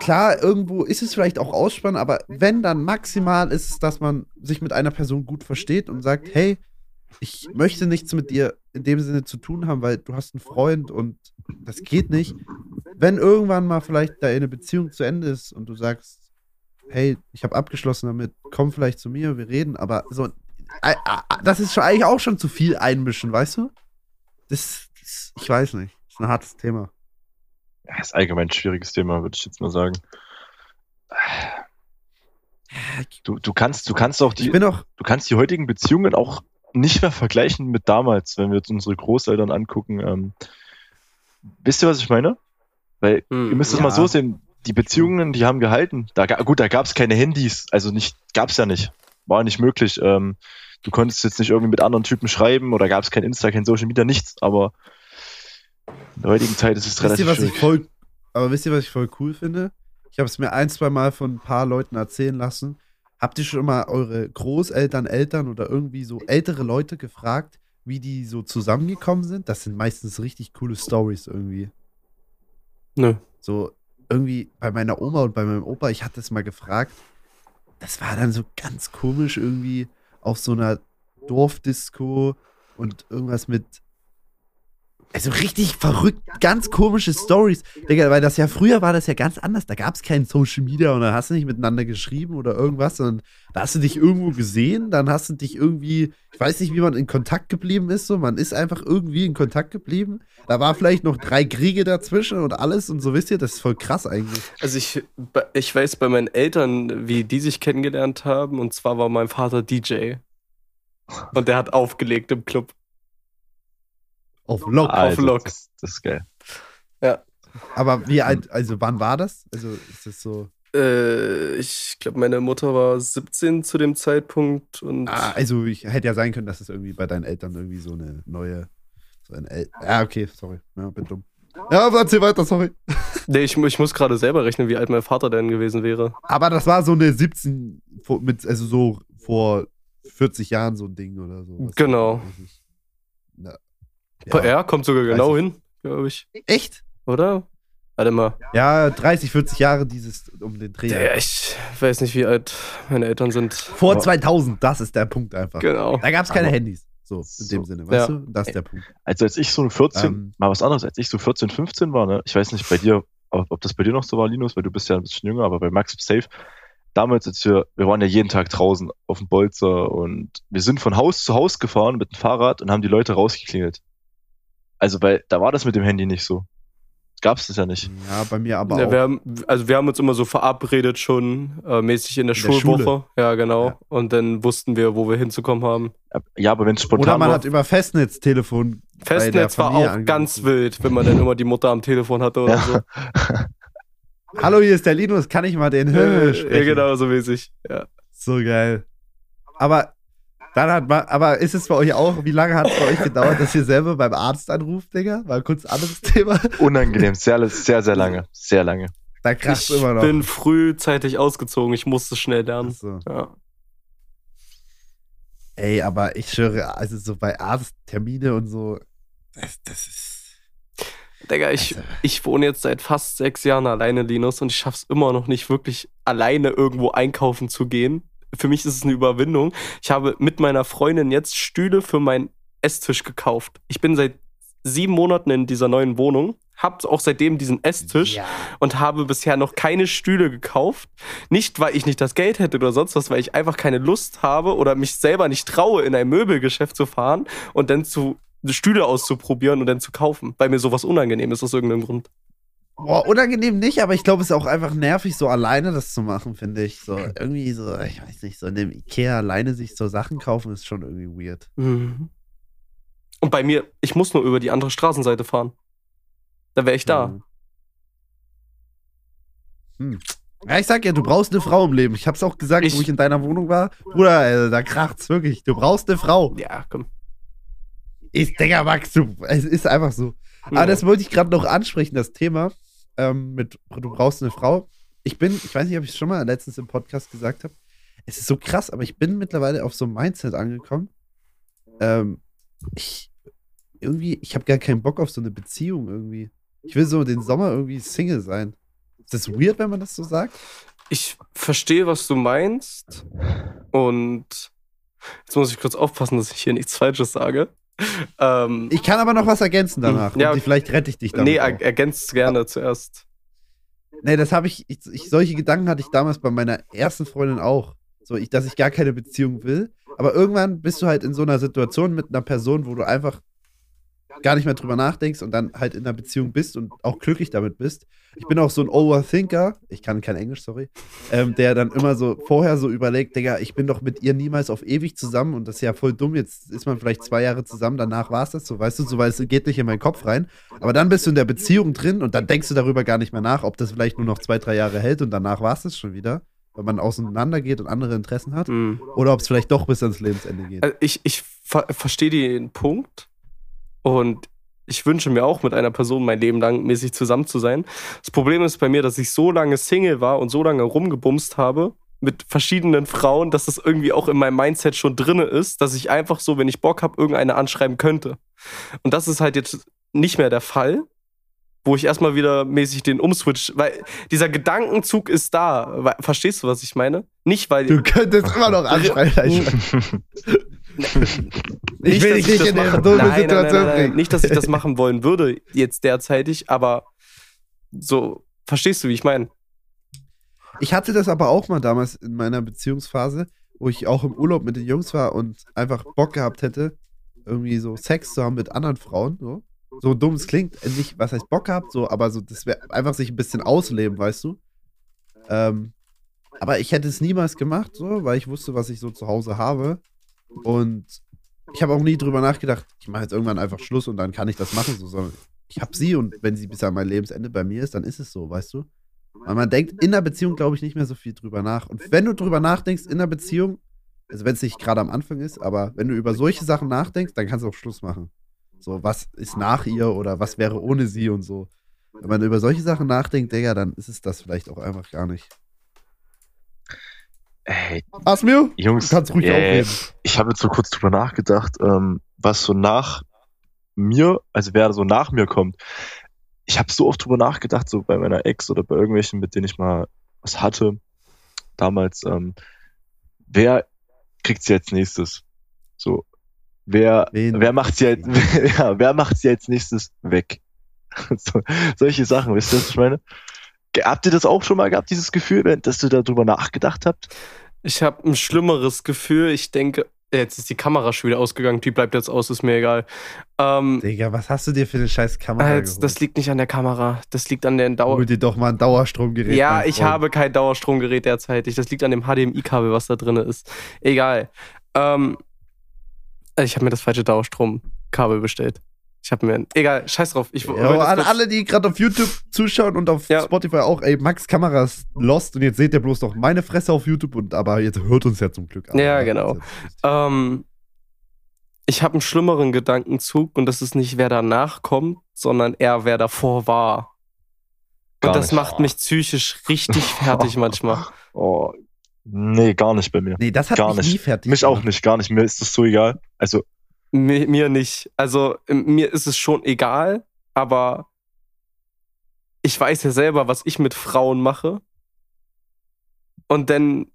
Klar, irgendwo ist es vielleicht auch Ausspannen, aber wenn dann maximal ist es, dass man sich mit einer Person gut versteht und sagt, hey, ich möchte nichts mit dir in dem Sinne zu tun haben, weil du hast einen Freund und das geht nicht. Wenn irgendwann mal vielleicht deine Beziehung zu Ende ist und du sagst, hey, ich habe abgeschlossen damit, komm vielleicht zu mir, wir reden, aber so, äh, äh, das ist schon eigentlich auch schon zu viel einmischen, weißt du? Das, das ich weiß nicht, das ist ein hartes Thema. Ja, ist allgemein ein schwieriges Thema, würde ich jetzt mal sagen. Du, du kannst, du kannst auch Ich die, bin auch, du kannst die heutigen Beziehungen auch nicht mehr vergleichen mit damals, wenn wir uns unsere Großeltern angucken. Ähm, wisst ihr, was ich meine? Weil Hm, ihr müsst es ja. mal so sehen, die Beziehungen, die haben gehalten. Da, gut, da gab es keine Handys, also nicht, gab es ja nicht. War nicht möglich. Ähm, du konntest jetzt nicht irgendwie mit anderen Typen schreiben oder gab es kein Insta, kein Social Media, nichts, aber in der heutigen Zeit ist es Wisst relativ ihr, was ich schwierig. voll, aber wisst ihr, was ich voll cool finde? Ich habe es mir ein, zwei Mal von ein paar Leuten erzählen lassen. Habt ihr schon mal eure Großeltern, Eltern oder irgendwie so ältere Leute gefragt, wie die so zusammengekommen sind? Das sind meistens richtig coole Stories irgendwie. Nö. So irgendwie bei meiner Oma und bei meinem Opa, ich hatte es mal gefragt. Das war dann so ganz komisch irgendwie auf so einer Dorfdisco und irgendwas mit. Also richtig verrückt, ganz komische Stories. Digga, weil das ja früher war das ja ganz anders. Da gab es kein Social Media und da hast du nicht miteinander geschrieben oder irgendwas, sondern da hast du dich irgendwo gesehen, dann hast du dich irgendwie, ich weiß nicht, wie man in Kontakt geblieben ist, so, man ist einfach irgendwie in Kontakt geblieben. Da war vielleicht noch drei Kriege dazwischen und alles und so wisst ihr, das ist voll krass eigentlich. Also ich, ich weiß bei meinen Eltern, wie die sich kennengelernt haben. Und zwar war mein Vater DJ. Und der hat aufgelegt im Club. Auf Lock. Also, Lock. Das, das ist geil. Aber wie alt, also wann war das? Also ist das so. Äh, ich glaube, meine Mutter war 17 zu dem Zeitpunkt. Und Ah, also ich hätte ja sein können, dass es irgendwie bei deinen Eltern irgendwie so eine neue. So ein El ja, okay, sorry. Ja, bin dumm. Ja, erzähl weiter, sorry. nee, ich, ich muss gerade selber rechnen, wie alt mein Vater denn gewesen wäre. Aber das war so eine 17, vor- mit, also so vor 40 Jahren so ein Ding oder so. Genau. Na, Ja. ja. kommt sogar genau ich. hin, glaube ich. Echt? Oder? Warte mal. Ja, 30, 40 Jahre dieses um den Dreh. Ja, ich weiß nicht, wie alt meine Eltern sind. Vor 2000, das ist der Punkt einfach. Genau. Da gab es keine Aber- Handys. So, in So. dem Sinne, weißt Ja. du? Das ist der Punkt. Also als ich so 14, Ähm. mal was anderes, als ich so 14, 15 war, ne, ich weiß nicht bei dir, ob, ob das bei dir noch so war, Linus, weil du bist ja ein bisschen jünger, aber bei Max safe. Damals, als wir, wir waren ja jeden Tag draußen auf dem Bolzer und wir sind von Haus zu Haus gefahren mit dem Fahrrad und haben die Leute rausgeklingelt. Also, weil da war das mit dem Handy nicht so. gab es das ja nicht. Ja, bei mir aber Ja, auch. wir haben, also wir haben uns immer so verabredet schon äh, mäßig in der In der Schulwoche. Schule. Ja, genau. Ja. Und dann wussten wir, wo wir hinzukommen haben. Ja, aber wenn es spontan Oder man war, hat über Festnetztelefon der Festnetz war auch angerufen. ganz wild, wenn man dann immer die Mutter am Telefon hatte oder so. Hallo, hier ist der Linus, kann ich mal den Höhe ja, sprechen? genau, so mäßig. Ja. So geil. Aber dann hat man, aber ist es bei euch auch, wie lange hat es bei euch gedauert, dass ihr selber beim Arzt anruft, Digga? Mal kurz anderes Thema. unangenehm, sehr, sehr, sehr lange. Sehr lange. Da kracht Ich immer noch. bin frühzeitig ausgezogen, ich musste schnell lernen. so. Ja. Ey, aber ich schwöre, also so bei Arzttermine und so, das, das ist. Digga, ich, Also, ich wohne jetzt seit fast sechs Jahren alleine, Linus, und ich schaff's immer noch nicht wirklich alleine irgendwo einkaufen zu gehen. Für mich ist es eine Überwindung. Ich habe mit meiner Freundin jetzt Stühle für meinen Esstisch gekauft. Ich bin seit sieben Monaten in dieser neuen Wohnung, hab auch seitdem diesen Esstisch ja. und habe bisher noch keine Stühle gekauft. Nicht, weil ich nicht das Geld hätte oder sonst was, weil ich einfach keine Lust habe oder mich selber nicht traue, in ein Möbelgeschäft zu fahren und dann zu Stühle auszuprobieren und dann zu kaufen, weil mir sowas unangenehm ist aus irgendeinem Grund. Boah, unangenehm nicht, aber ich glaube, es ist auch einfach nervig, so alleine das zu machen, finde ich. So irgendwie so, ich weiß nicht, so in dem Ikea alleine sich so Sachen kaufen, ist schon irgendwie weird. Mhm. Und bei mir, ich muss nur über die andere Straßenseite fahren. Da wäre ich da. Mhm. Hm. Ja, ich sag ja, du brauchst eine Frau im Leben. Ich hab's auch gesagt, Ich- wo ich in deiner Wohnung war. Bruder, also, da kracht's wirklich. Du brauchst eine Frau. Ja, komm. Ich, Digga, Max, du, es ist einfach so. Ja. Aber das wollte ich gerade noch ansprechen, das Thema ähm, mit du brauchst eine Frau. Ich bin, ich weiß nicht, ob ich es schon mal letztens im Podcast gesagt habe. Es ist so krass, aber ich bin mittlerweile auf so einem Mindset angekommen. Ähm, ich irgendwie, ich habe gar keinen Bock auf so eine Beziehung irgendwie. Ich will so den Sommer irgendwie Single sein. Ist das weird, wenn man das so sagt? Ich verstehe, was du meinst. Und jetzt muss ich kurz aufpassen, dass ich hier nichts Falsches sage. Ähm, Ich kann aber noch was ergänzen danach. Ja, und vielleicht rette ich dich damit. nee, er, ergänzt gerne zuerst. Nee, das habe ich, ich, ich. Solche Gedanken hatte ich damals bei meiner ersten Freundin auch. So, ich, dass ich gar keine Beziehung will. Aber irgendwann bist du halt in so einer Situation mit einer Person, wo du einfach gar nicht mehr drüber nachdenkst und dann halt in einer Beziehung bist und auch glücklich damit bist. Ich bin auch so ein Overthinker, ich kann kein Englisch, sorry, ähm, der dann immer so vorher so überlegt, Digga, ich bin doch mit ihr niemals auf ewig zusammen und das ist ja voll dumm. Jetzt ist man vielleicht zwei Jahre zusammen, danach war es das so, weißt du, so weil es geht nicht in meinen Kopf rein. Aber dann bist du in der Beziehung drin und dann denkst du darüber gar nicht mehr nach, ob das vielleicht nur noch zwei, drei Jahre hält und danach war es das schon wieder, weil man auseinander geht und andere Interessen hat. Mhm. Oder ob es vielleicht doch bis ans Lebensende geht. Also ich ich ver verstehe den Punkt und ich wünsche mir auch mit einer Person mein Leben lang mäßig zusammen zu sein. Das Problem ist bei mir, dass ich so lange Single war und so lange rumgebumst habe mit verschiedenen Frauen, dass das irgendwie auch in meinem Mindset schon drinne ist, dass ich einfach so, wenn ich Bock habe, irgendeine anschreiben könnte. Und das ist halt jetzt nicht mehr der Fall, wo ich erstmal wieder mäßig den umswitch, weil dieser Gedankenzug ist da. Weil- Verstehst du, was ich meine? Nicht, weil Du könntest immer noch anschreien. Ich will dass dich nicht das in eine dumme nein, Situation nein, nein, nein. bringen. Nicht, dass ich das machen wollen würde, jetzt derzeitig, aber so, verstehst du, wie ich meine? Ich hatte das aber auch mal damals in meiner Beziehungsphase, wo ich auch im Urlaub mit den Jungs war und einfach Bock gehabt hätte, irgendwie so Sex zu haben mit anderen Frauen. So, so dumm es klingt, nicht, was heißt Bock gehabt, so, aber so, das wäre einfach sich ein bisschen ausleben, weißt du? Ähm, aber ich hätte es niemals gemacht, so, weil ich wusste, was ich so zu Hause habe. Und ich habe auch nie drüber nachgedacht, ich mache jetzt irgendwann einfach Schluss und dann kann ich das machen, so, sondern ich habe sie und wenn sie bis an mein Lebensende bei mir ist, dann ist es so, weißt du? Weil man denkt in der Beziehung, glaube ich, nicht mehr so viel drüber nach. Und wenn du drüber nachdenkst in der Beziehung, also wenn es nicht gerade am Anfang ist, aber wenn du über solche Sachen nachdenkst, dann kannst du auch Schluss machen. So, was ist nach ihr oder was wäre ohne sie und so. Wenn man über solche Sachen nachdenkt, Digga, dann ist es das vielleicht auch einfach gar nicht. Ey, Asmir, du Jungs, kannst ruhig äh, aufreden. ich habe jetzt so kurz drüber nachgedacht, ähm, was so nach mir, also wer so nach mir kommt. Ich habe so oft drüber nachgedacht, so bei meiner Ex oder bei irgendwelchen, mit denen ich mal was hatte, damals, ähm, wer kriegt sie als nächstes? So, wer, Wen? wer macht sie als, ja, wer macht sie als nächstes weg? so, solche Sachen, wisst ihr, was ich meine? Habt ihr das auch schon mal gehabt, dieses Gefühl, wenn- dass du darüber nachgedacht habt? Ich habe ein schlimmeres Gefühl. Ich denke Jetzt ist die Kamera schon wieder ausgegangen. Die bleibt jetzt aus, ist mir egal. Ähm, Digga, was hast du dir für eine scheiß Kamera äh, das liegt nicht an der Kamera. Das liegt an der Dauer. Hol dir doch mal ein Dauerstromgerät. Ja, ich habe kein Dauerstromgerät derzeitig. Das liegt an dem HDMI-Kabel, was da drin ist. Egal. Ähm, ich habe mir das falsche Dauerstromkabel bestellt. Ich habe mir. Egal, scheiß drauf. Ich Ja, an alle, die gerade auf YouTube zuschauen und auf Ja. Spotify auch, ey, Max Kamera ist lost und jetzt seht ihr bloß noch meine Fresse auf YouTube und aber jetzt hört uns ja zum Glück. an. Ja, genau. Ähm, ich habe einen schlimmeren Gedankenzug und das ist nicht, wer danach kommt, sondern eher, wer davor war. Gar und das nicht. macht mich psychisch richtig fertig manchmal. Oh, nee, gar nicht bei mir. Nee, das hat Gar mich nicht. nie fertig Mich auch nicht, gar nicht. Mir ist das so egal. Also, Mir, mir nicht. Also ähm, mir ist es schon egal, aber ich weiß ja selber, was ich mit Frauen mache. Und dann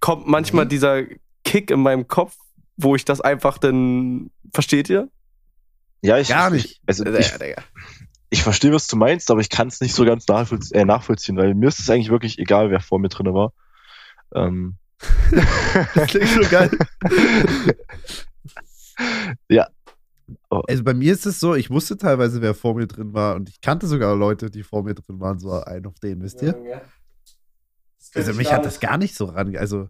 kommt manchmal Mhm. dieser Kick in meinem Kopf, wo ich das einfach dann. Versteht ihr? ja, ich. Gar nicht. Ich, also, ich, ich verstehe, was du meinst, aber ich kann es nicht so ganz nachvollziehen, äh, nachvollziehen, weil mir ist es eigentlich wirklich egal, wer vor mir drin war. Ähm, Das klingt so geil. ja. Also bei mir ist es so, ich wusste teilweise, wer vor mir drin war und ich kannte sogar Leute, die vor mir drin waren, so ein auf den, wisst ihr? Also mich hat das gar nicht so ran. Also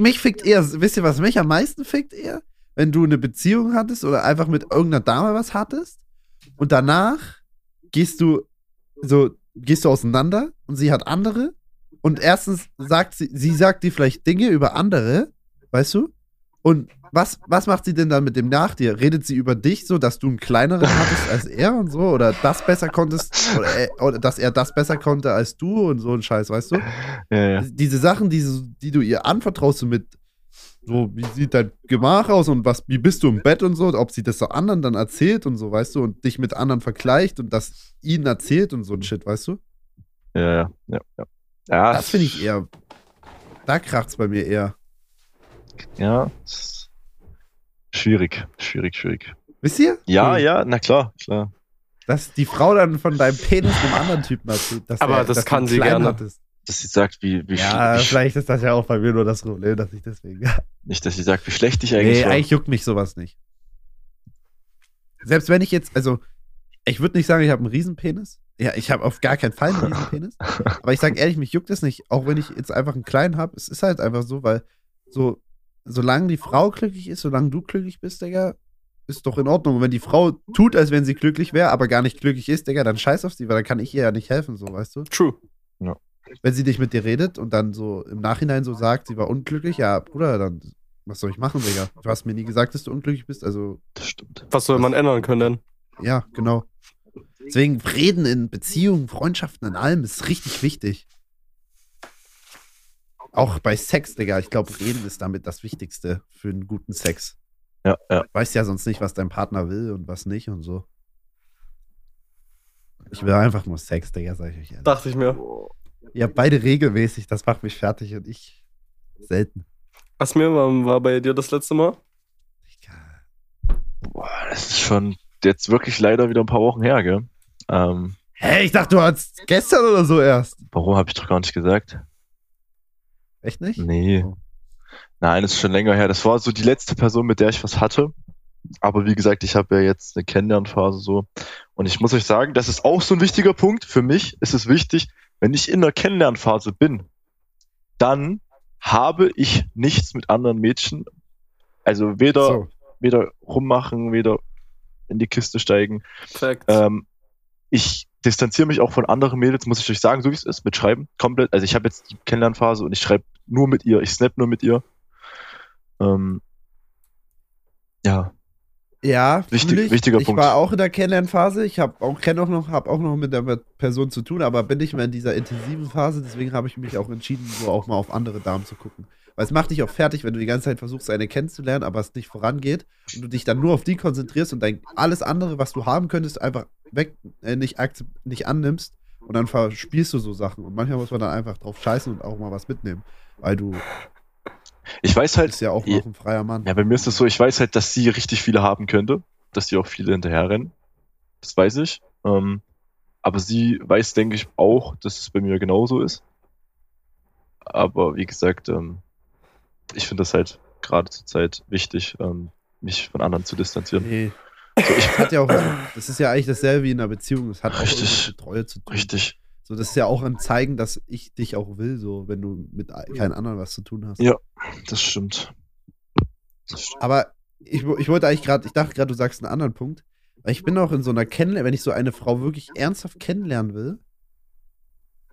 mich fickt eher, wisst ihr, was mich am meisten fickt eher? Wenn du eine Beziehung hattest oder einfach mit irgendeiner Dame was hattest und danach gehst du so, gehst du auseinander und sie hat andere und erstens sagt sie, sie sagt dir vielleicht Dinge über andere, weißt du? Und was, was macht sie denn dann mit dem nach dir? Redet sie über dich so, dass du einen kleineren hattest als er und so? Oder das besser konntest? Oder, er- oder dass er das besser konnte als du und so ein Scheiß, weißt du? ja, ja. diese Sachen, die, die du ihr anvertraust, so mit so, wie sieht dein Gemach aus und was, wie bist du im Bett und so, ob sie das so anderen dann erzählt und so, weißt du, und dich mit anderen vergleicht und das ihnen erzählt und so ein Shit, weißt du? Ja, ja, ja. ja. ja Das finde ich eher, da kracht's bei mir eher. Ja, schwierig, schwierig, schwierig. Wisst ihr? Ja, Hm. ja, na klar, klar. Dass die Frau dann von deinem Penis einem anderen Typen erzählt. Dass Aber der- das dass du kann sie gerne. Hattest. Dass sie sagt, wie, wie, Ja, vielleicht ist das ja auch bei mir nur das Problem, dass ich deswegen. nicht, dass sie sagt, wie schlecht ich eigentlich Nee, war. eigentlich juckt mich sowas nicht. Selbst wenn ich jetzt, also, ich würde nicht sagen, ich habe einen Riesenpenis. Ja, ich habe auf gar keinen Fall einen Riesenpenis. aber ich sage ehrlich, mich juckt es nicht, auch wenn ich jetzt einfach einen kleinen habe. Es ist halt einfach so, weil so, solange die Frau glücklich ist, solange du glücklich bist, Digga, ist doch in Ordnung. Und wenn die Frau tut, als wenn sie glücklich wäre, aber gar nicht glücklich ist, Digga, dann scheiß auf sie, weil dann kann ich ihr ja nicht helfen, so, weißt du? True. Wenn sie nicht mit dir redet und dann so im Nachhinein so sagt, sie war unglücklich, ja, Bruder, dann was soll ich machen, Digga? Du hast mir nie gesagt, dass du unglücklich bist, also Das stimmt. Was soll man ändern können? ja, genau. Deswegen Reden in Beziehungen, Freundschaften, in allem ist richtig wichtig. Auch bei Sex, Digga. Ich glaube, Reden ist damit das Wichtigste für einen guten Sex. Ja, ja. Du weißt ja sonst nicht, was dein Partner will und was nicht und so. Ich will einfach nur Sex, Digga, sag ich euch ehrlich. Dachte ich mir. Ihr habt beide regelmäßig, das macht mich fertig und ich selten. Was mir war, war bei dir das letzte Mal? Digga. Boah, das ist schon jetzt wirklich leider wieder ein paar Wochen her, gell? Ähm, Hä, ich dachte, du hast gestern oder so erst. warum habe ich doch gar nicht gesagt? Echt nicht? Nee. Oh. Nein, das ist schon länger her. Das war so die letzte Person, mit der ich was hatte. Aber wie gesagt, ich habe ja jetzt eine Kennenlernphase so. Und ich muss euch sagen, das ist auch so ein wichtiger Punkt. Für mich ist es wichtig, wenn ich in der Kennenlernphase bin, dann habe ich nichts mit anderen Mädchen. Also weder, So. weder rummachen, weder in die Kiste steigen. Ähm, ich distanziere mich auch von anderen Mädels, muss ich euch sagen, so wie es ist, mit Schreiben. Komplett. Also ich habe jetzt die Kennenlernphase und ich schreibe nur mit ihr, ich snap nur mit ihr. Ähm, ja, Ja, Wichtig- ich. wichtiger ich Punkt. war auch in der Kennenlernphase. Ich habe auch kenne auch noch, habe auch noch mit der Person zu tun, aber bin nicht mehr in dieser intensiven Phase. Deswegen habe ich mich auch entschieden, so auch mal auf andere Damen zu gucken. Weil es macht dich auch fertig, wenn du die ganze Zeit versuchst, eine kennenzulernen, aber es nicht vorangeht und du dich dann nur auf die konzentrierst und dein alles andere, was du haben könntest, einfach weg, äh, nicht, nicht annimmst und dann verspielst du so Sachen. Und manchmal muss man dann einfach drauf scheißen und auch mal was mitnehmen, weil du ich weiß halt, bist ja auch noch ein freier Mann. ja, bei mir ist es so, ich weiß halt, dass sie richtig viele haben könnte, dass sie auch viele hinterherrennen. Das weiß ich. Ähm, aber sie weiß, denke ich, auch, dass es bei mir genauso ist. Aber wie gesagt, ähm, ich finde das halt gerade zur Zeit wichtig, ähm, mich von anderen zu distanzieren. Nee. So, ich, Hat ja auch, das ist ja eigentlich dasselbe wie in einer Beziehung. Das hat auch Richtig. irgendwas mit Treue zu tun. richtig. So, das ist ja auch ein Zeigen, dass ich dich auch will, so, wenn du mit keinen anderen was zu tun hast. Ja. Das stimmt. Das stimmt. Aber ich, ich wollte eigentlich gerade, ich dachte gerade, du sagst einen anderen Punkt. Weil ich bin auch in so einer Kennenlernen, wenn ich so eine Frau wirklich ernsthaft kennenlernen will,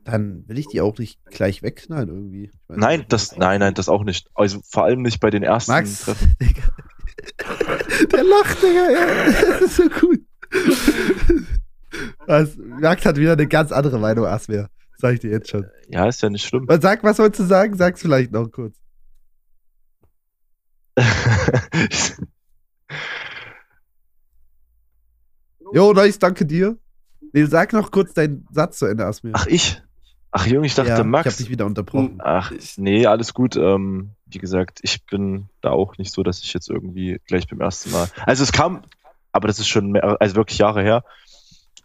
dann will ich die auch nicht gleich wegknallen irgendwie. Weiß Nein, das, nein, nein, das auch nicht. Also vor allem nicht bei den ersten Max, Treffen. Digga. Der lacht, Digga, ja. Das ist so gut. Was, Max hat wieder eine ganz andere Meinung als mir. Sag ich dir jetzt schon. Ja, ist ja nicht schlimm. Was, sag, was wolltest du sagen? Sag's vielleicht noch kurz. Jo, nice, danke dir. Nee, sag noch kurz deinen Satz zu Ende, Asmir. Ach, ich? Ach, Junge, ich dachte, ja, Ich hab Max. dich wieder unterbrochen. Ach, nee, alles gut. Ähm, wie gesagt, ich bin da auch nicht so, dass ich jetzt irgendwie gleich beim ersten Mal. Also es kam, aber das ist schon mehr, also wirklich Jahre her.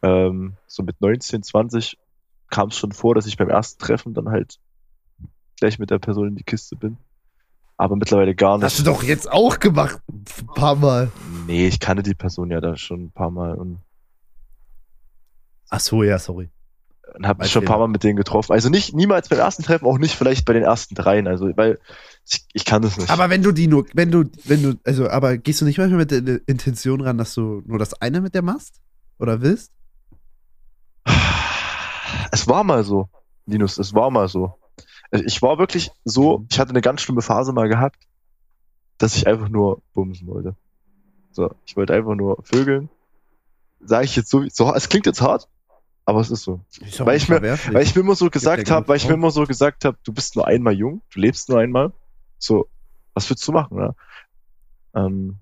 Ähm, so mit 19, 20 kam es schon vor, dass ich beim ersten Treffen dann halt gleich mit der Person in die Kiste bin. Aber mittlerweile gar Hast du nicht. doch jetzt auch gemacht. Ein paar Mal. Nee, ich kannte die Person ja da schon ein paar Mal und, Ach so, ja, sorry. und habe Mein mich schon ein paar. Mal mit denen getroffen. Also nicht niemals beim ersten Treffen, auch nicht vielleicht bei den ersten dreien. Also, weil ich, ich kann das nicht. Aber wenn du die nur, wenn du, wenn du, also, aber gehst du nicht manchmal mit der Intention ran, dass du nur das eine mit der machst? Oder willst? Es war mal so, Linus, es war mal so. Ich war wirklich so, ich hatte eine ganz schlimme Phase mal gehabt, dass ich einfach nur bumsen wollte. So, ich wollte einfach nur vögeln. Sage ich jetzt so, so, es klingt jetzt hart, aber es ist so. Ist Weil ich mir-. Weil ich mir immer so gesagt habe, weil ich mir immer so gesagt habe, du bist nur einmal jung, du lebst nur einmal. So, was willst du machen, ne? Ähm,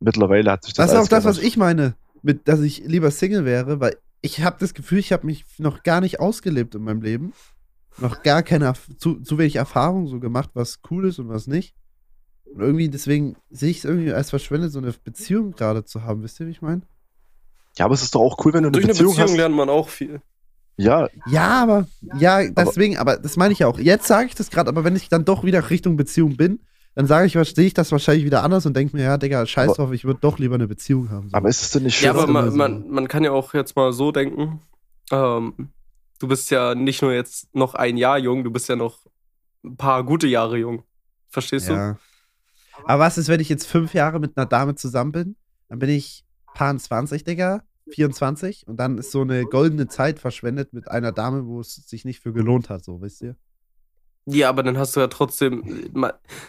mittlerweile hat sich das das ist auch das, was ich meine, mit, dass ich lieber Single wäre, weil ich habe das Gefühl, ich habe mich noch gar nicht ausgelebt in meinem Leben. Noch gar keine, zu, zu wenig Erfahrung so gemacht, was cool ist und was nicht. Und irgendwie, deswegen sehe ich es irgendwie als verschwendet, so eine Beziehung gerade zu haben. Wisst ihr, wie ich meine? Ja, aber es ist doch auch cool, wenn du eine Durch eine Beziehung, Beziehung hast. lernt man auch viel. Ja, Ja, aber, ja, deswegen, aber, das meine ich ja auch. Jetzt sage ich das gerade, aber wenn ich dann doch wieder Richtung Beziehung bin, dann sage ich, sehe ich das wahrscheinlich wieder anders und denke mir, ja, Digga, scheiß drauf, ich würde doch lieber eine Beziehung haben. So. aber ist es denn nicht schön? Ja, aber man, so. man, man kann ja auch jetzt mal so denken. Ähm, du bist ja nicht nur jetzt noch ein Jahr jung, du bist ja noch ein paar gute Jahre jung. Verstehst du? Ja. Aber was ist, wenn ich jetzt fünf Jahre mit einer Dame zusammen bin? Dann bin ich paar 20, Digga, 24 und dann ist so eine goldene Zeit verschwendet mit einer Dame, wo es sich nicht für gelohnt hat, so, wisst ihr? Ja, aber dann hast du ja trotzdem.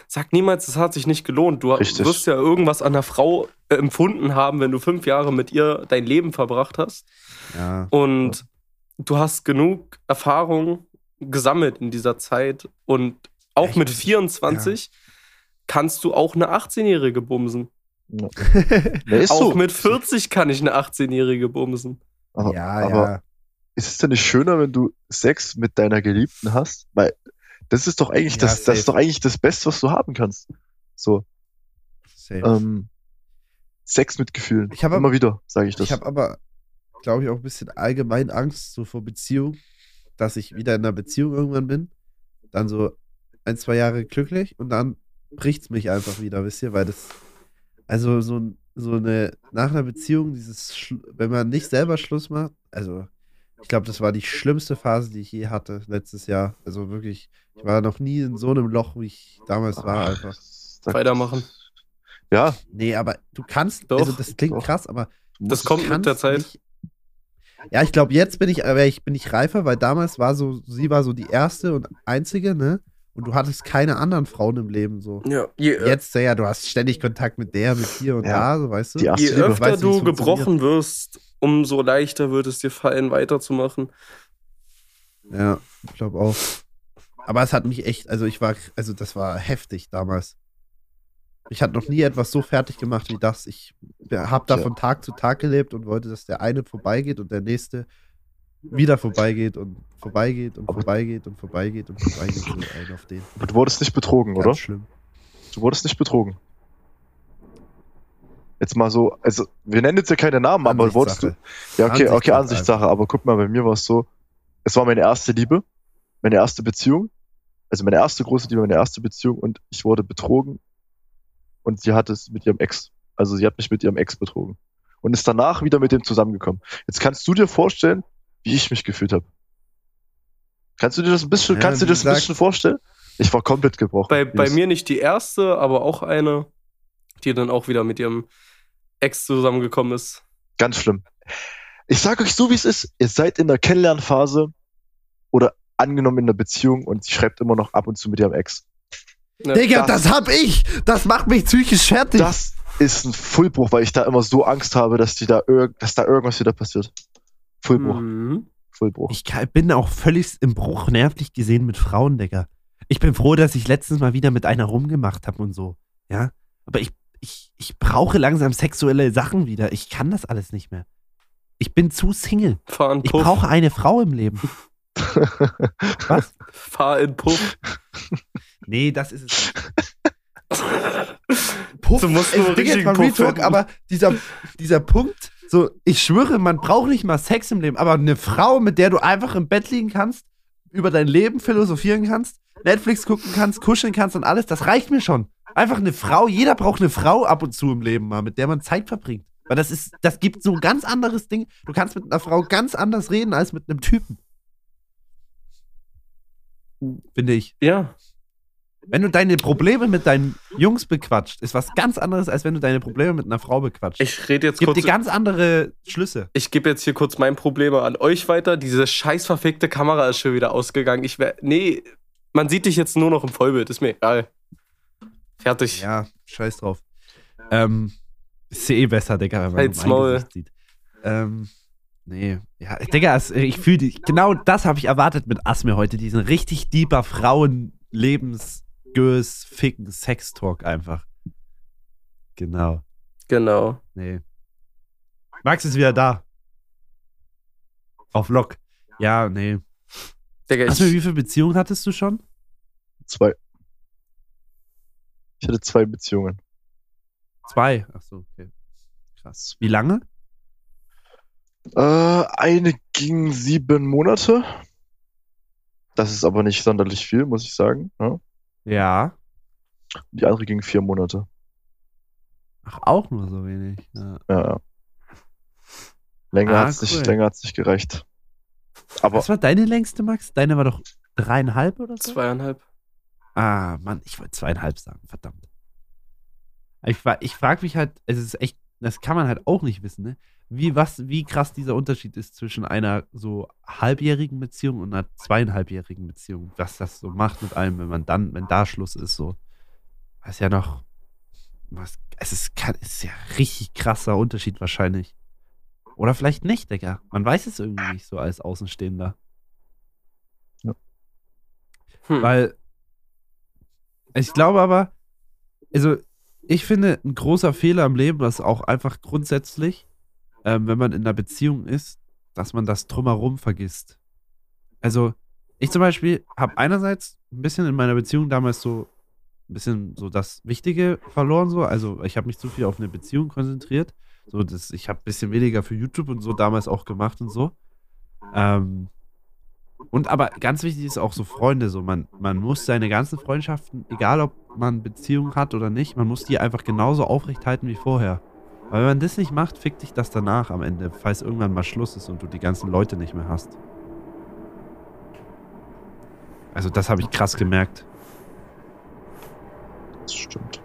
Sag niemals, es hat sich nicht gelohnt. Du Richtig. wirst ja irgendwas an der Frau äh, empfunden haben, wenn du fünf Jahre mit ihr dein Leben verbracht hast. Ja. Und du hast genug Erfahrung gesammelt in dieser Zeit. Und auch Ich mit muss- 24 kannst du auch eine 18-Jährige bumsen. Ja, ist auch so. mit 40 kann ich eine 18-Jährige bumsen. Aber, ja, aber ja. ist es denn nicht schöner, wenn du Sex mit deiner Geliebten hast? Weil das ist doch eigentlich Ja, das, das safe. ist doch eigentlich das Beste, was du haben kannst. So, Safe. ähm, Sex mit Gefühlen. Ich hab ab- immer wieder, sage ich das. Ich habe aber, glaube ich, auch ein bisschen allgemein Angst so vor Beziehung, dass ich wieder in einer Beziehung irgendwann bin, dann so ein, zwei Jahre glücklich und dann bricht's mich einfach wieder, wisst ihr, weil das, also so, ein- so eine, nach einer Beziehung, dieses, wenn man nicht selber Schluss macht, also ich glaube, das war die schlimmste Phase, die ich je hatte letztes Jahr. Also wirklich, ich war noch nie in so einem Loch, wie ich damals war, einfach. Sag- Weitermachen. Ja, Nee, aber du kannst, Doch, also das klingt doch. krass, aber Das kommt mit der Zeit. Nicht, ja, ich glaube, jetzt bin ich, aber ich bin ich reifer, weil damals war so, sie war so die erste und einzige, ne? Und du hattest keine anderen Frauen im Leben so. Ja, je, Jetzt, ja, du hast ständig Kontakt mit der, mit hier und Ja, da, so weißt du. die erste je öfter Weißt du, gebrochen wirst, umso leichter wird es dir fallen, weiterzumachen. Ja, ich glaube auch. Aber es hat mich echt, also ich war, also das war heftig damals. Ich hatte noch nie etwas so fertig gemacht wie das. Ich habe da von Tag zu Tag gelebt und wollte, dass der eine vorbeigeht und der nächste wieder vorbeigeht und vorbeigeht und Aber- vorbeigeht und vorbeigeht und vorbeigeht. So ein auf den. Aber du wurdest nicht betrogen, Ganz oder? schlimm. Du wurdest nicht betrogen. Jetzt mal so, also wir nennen jetzt ja keine Namen, aber wurdest du. Ja, okay, okay, Ansichtssache aber guck mal, bei mir war es so, es war meine erste Liebe, meine erste Beziehung, also meine erste große Liebe, meine erste Beziehung und ich wurde betrogen und sie hat es mit ihrem Ex. Also sie hat mich mit ihrem Ex betrogen. Und ist danach wieder mit dem zusammengekommen. Jetzt kannst du dir vorstellen, wie ich mich gefühlt habe. Kannst du dir das ein bisschen, Ja, kannst du dir das ein bisschen vorstellen? Ich war komplett gebrochen. Bei, bei mir nicht die erste, aber auch eine, die dann auch wieder mit ihrem Ex zusammengekommen ist. Ganz schlimm. Ich sage euch so, wie es ist. Ihr seid in der Kennenlernphase oder angenommen in der Beziehung und sie schreibt immer noch ab und zu mit ihrem Ex. Ja. Digga, das- das, hab ich! Das macht mich psychisch fertig. Das ist ein Fullbruch, weil ich da immer so Angst habe, dass die da irg dass da irgendwas wieder passiert. Fullbruch, Mhm. Fullbruch. Ich bin auch völlig im Bruch nervlich gesehen mit Frauen, Digga. Ich bin froh, dass ich letztens mal wieder mit einer rumgemacht habe und so. Ja. Aber ich, ich, ich brauche langsam sexuelle Sachen wieder. Ich kann das alles nicht mehr. Ich bin zu Single. Fahr in Ich Puff. brauche eine Frau im Leben. Was? Fahr in Puff. Nee, das ist es. Puff, Du musst nur richtigen jetzt mal Real Puff Talk, finden. aber dieser, dieser Punkt, so, ich schwöre, man braucht nicht mal Sex im Leben, aber eine Frau, mit der du einfach im Bett liegen kannst, über dein Leben philosophieren kannst, Netflix gucken kannst, kuscheln kannst und alles, das reicht mir schon. Einfach eine Frau, jeder braucht eine Frau ab und zu im Leben mal, mit der man Zeit verbringt. Weil das ist, das gibt so ein ganz anderes Ding. Du kannst mit einer Frau ganz anders reden als mit einem Typen. Finde ich. Ja. Wenn du deine Probleme mit deinen Jungs bequatscht, ist was ganz anderes, als wenn du deine Probleme mit einer Frau bequatscht. Ich rede jetzt Gibt kurz. dir ganz andere Schlüsse. Ich gebe jetzt hier kurz mein Probleme an euch weiter. Diese scheiß verfickte Kamera ist schon wieder ausgegangen. Ich wär, nee, man sieht dich jetzt nur noch im Vollbild. Ist mir egal. Fertig. Ja, scheiß drauf. Ähm, ist eh besser, Digga, wenn man Halt's mein Maul. Gesicht sieht. Ähm, nee. Ja, Digga, ich fühle dich. Genau das habe ich erwartet mit Asmir heute. Diesen richtig deeper Frauenlebensgös, ficken Sex-Talk einfach. Genau. Genau. Nee. Max ist wieder da. Auf Lock. Ja, nee. Digga, Asmir, wie viele Beziehungen hattest du schon? Zwei. Ich hatte zwei Beziehungen. Zwei. Achso, okay. Krass. Wie lange? Äh, eine ging sieben Monate. Das ist aber nicht sonderlich viel, muss ich sagen. Ja? Ja. Die andere ging vier Monate. Ach, auch nur so wenig. Ja. Ja. Länger Ah, hat's cool. nicht, länger hat's nicht gereicht. Aber Was war deine längste, Max? Deine war doch dreieinhalb oder so? zweieinhalb. Ah, Mann, ich wollte zweieinhalb sagen, verdammt. Ich, ich frage mich halt, es ist echt, das kann man halt auch nicht wissen, ne? Wie, was, wie krass dieser Unterschied ist zwischen einer so halbjährigen Beziehung und einer zweieinhalbjährigen Beziehung. Was das so macht mit allem, wenn man dann, wenn da Schluss ist, so. Das ist ja noch, was, es ist, kann, ist ja richtig krasser Unterschied wahrscheinlich. Oder vielleicht nicht, Digga. Man weiß es irgendwie nicht so als Außenstehender. Hm. Weil ich glaube aber, also ich finde, ein großer Fehler im Leben ist auch einfach grundsätzlich, ähm, wenn man in einer Beziehung ist, dass man das drumherum vergisst. Also ich zum Beispiel habe einerseits ein bisschen in meiner Beziehung damals so ein bisschen so das Wichtige verloren, so. Also ich habe mich zu viel auf eine Beziehung konzentriert. So, das, ich habe ein bisschen weniger für YouTube und so damals auch gemacht und so. Ähm, und aber ganz wichtig ist auch so Freunde, so man, man muss seine ganzen Freundschaften, egal ob man Beziehungen hat oder nicht, man muss die einfach genauso aufrecht halten wie vorher. Weil wenn man das nicht macht, fickt dich das danach am Ende, falls irgendwann mal Schluss ist und du die ganzen Leute nicht mehr hast. Also das habe ich krass gemerkt. das stimmt.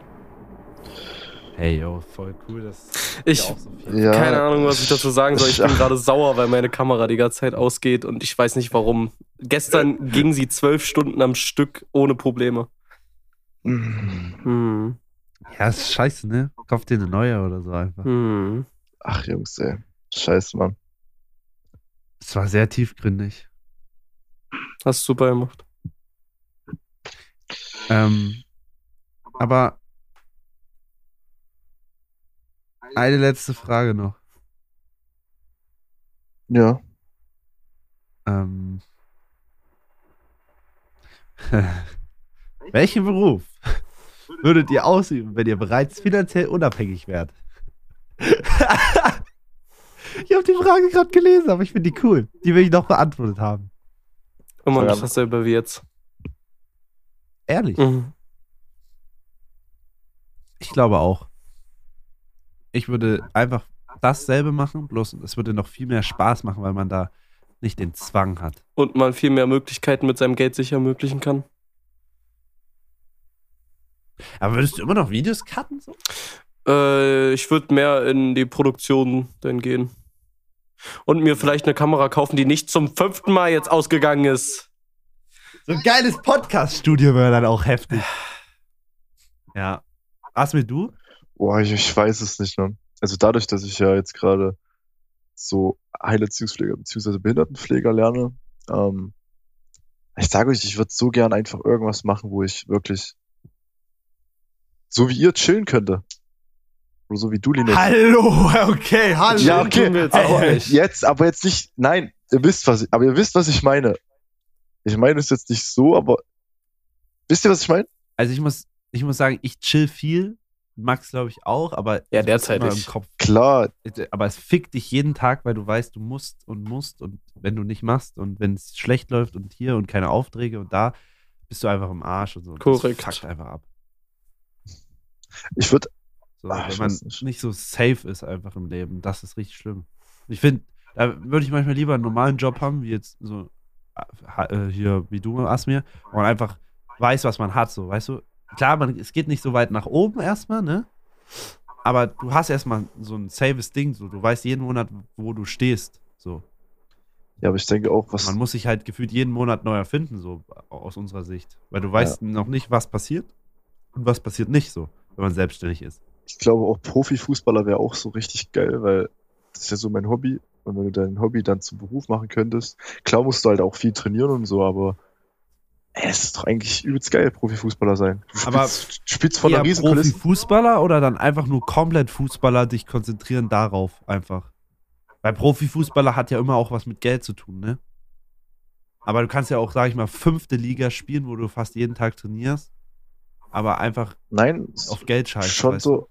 Hey, yo, voll cool, dass Ich- auch so viel- Ja, Keine Ahnung, was ich dazu sagen soll. Ich bin Ja. gerade sauer, weil meine Kamera die ganze Zeit ausgeht und ich weiß nicht warum. Gestern ging sie zwölf Stunden am Stück ohne Probleme. Mm. Hm. Ja, ist scheiße, ne? Kauf dir eine neue oder so einfach. Hm. Ach, Jungs, ey. Scheiße, Mann. Es war sehr tiefgründig. Hast super gemacht. Ähm, aber eine letzte Frage noch. Ja. Ähm, welchen Beruf würdet ihr ausüben, wenn ihr bereits finanziell unabhängig wärt? ich habe die Frage gerade gelesen, aber ich finde die cool. Die will ich noch beantwortet haben. Immer Ja. noch dasselbe wie jetzt. Ehrlich. Mhm. Ich glaube auch. Ich würde einfach dasselbe machen, bloß es würde noch viel mehr Spaß machen, weil man da nicht den Zwang hat. Und man viel mehr Möglichkeiten mit seinem Geld sich ermöglichen kann. Aber würdest du immer noch Videos cutten? So? Äh, ich würde mehr in die Produktion dann gehen. Und mir vielleicht eine Kamera kaufen, die nicht zum fünften Mal jetzt ausgegangen ist. So ein geiles Podcast-Studio wäre dann auch heftig. Ja. Asmi, du? Boah, ich, ich weiß es nicht, ne? Also dadurch, dass ich ja jetzt gerade so Heilerziehungspfleger bzw. Behindertenpfleger lerne, ähm, ich sage euch, ich würde so gern einfach irgendwas machen, wo ich wirklich so wie ihr chillen könnte. Oder so wie du, Linus. Hallo, okay, hallo. Ja, okay. jetzt aber jetzt, aber jetzt nicht, nein, ihr wisst was, ich, aber ihr wisst, was ich meine. Ich meine es jetzt nicht so, aber wisst ihr, was ich meine? Also ich muss, ich muss sagen, ich chill viel. Max, glaube ich, auch, aber Ja, ich derzeit immer im. Kopf. Klar, Aber es fickt dich jeden Tag, weil du weißt, du musst und musst und wenn du nicht machst und wenn es schlecht läuft und hier und keine Aufträge und da, bist du einfach im Arsch und so. Und Korrekt. Das fuckt einfach ab. ich würde, So, Ach, wenn ich man nicht. nicht so safe ist einfach im Leben. Das ist richtig schlimm. Ich finde, da würde ich manchmal lieber einen normalen Job haben, wie jetzt so äh, hier wie du, Asmir, wo man einfach weiß, was man hat, so, weißt du? Klar, man, es geht nicht so weit nach oben erstmal, ne? Aber du hast erstmal so ein safes Ding, so, du weißt jeden Monat, wo du stehst, so. ja, aber ich denke auch, was, Man muss sich halt gefühlt jeden Monat neu erfinden, so aus unserer Sicht. Weil du weißt noch nicht, was passiert und was passiert nicht, so, wenn man selbstständig ist. ich glaube auch Profifußballer wäre auch so richtig geil, weil das ist ja so mein Hobby. Und wenn du dein Hobby dann zum Beruf machen könntest, klar musst du halt auch viel trainieren und so, aber es ist doch eigentlich übelst geil, Profifußballer sein. Du Aber spielst, spielst vor einer Eher riesen Kulisse. Profifußballer oder dann einfach nur komplett Fußballer dich konzentrieren darauf einfach? Weil Profifußballer hat ja immer auch was mit Geld zu tun, ne? Aber du kannst ja auch, sag ich mal, fünfte Liga spielen, wo du fast jeden Tag trainierst, aber einfach Nein, auf Geld scheißen. schon weißt du? so.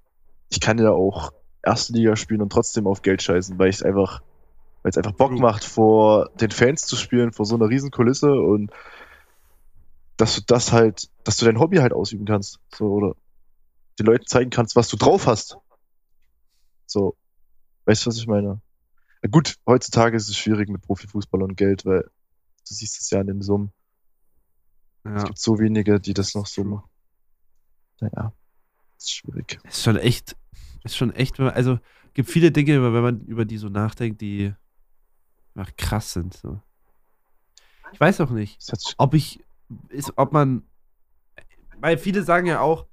Ich kann ja auch erste Liga spielen und trotzdem auf Geld scheißen, weil ich es einfach, weil es einfach Bock macht, vor den Fans zu spielen, vor so einer riesen Kulisse und dass du das halt, dass du dein Hobby halt ausüben kannst. So, oder den Leuten zeigen kannst, was du drauf hast. So. Weißt du, was ich meine? Ja, gut, heutzutage ist es schwierig mit Profifußball und Geld, weil du siehst es ja in den Summen. Es Ja. gibt so wenige, die das noch so machen. Naja, ist schwierig. Ist schon echt, ist schon echt, also gibt viele Dinge, wenn man über die so nachdenkt, die einfach krass sind. So. Ich weiß auch nicht. Ob ich, ist, ob man, weil viele sagen ja auch,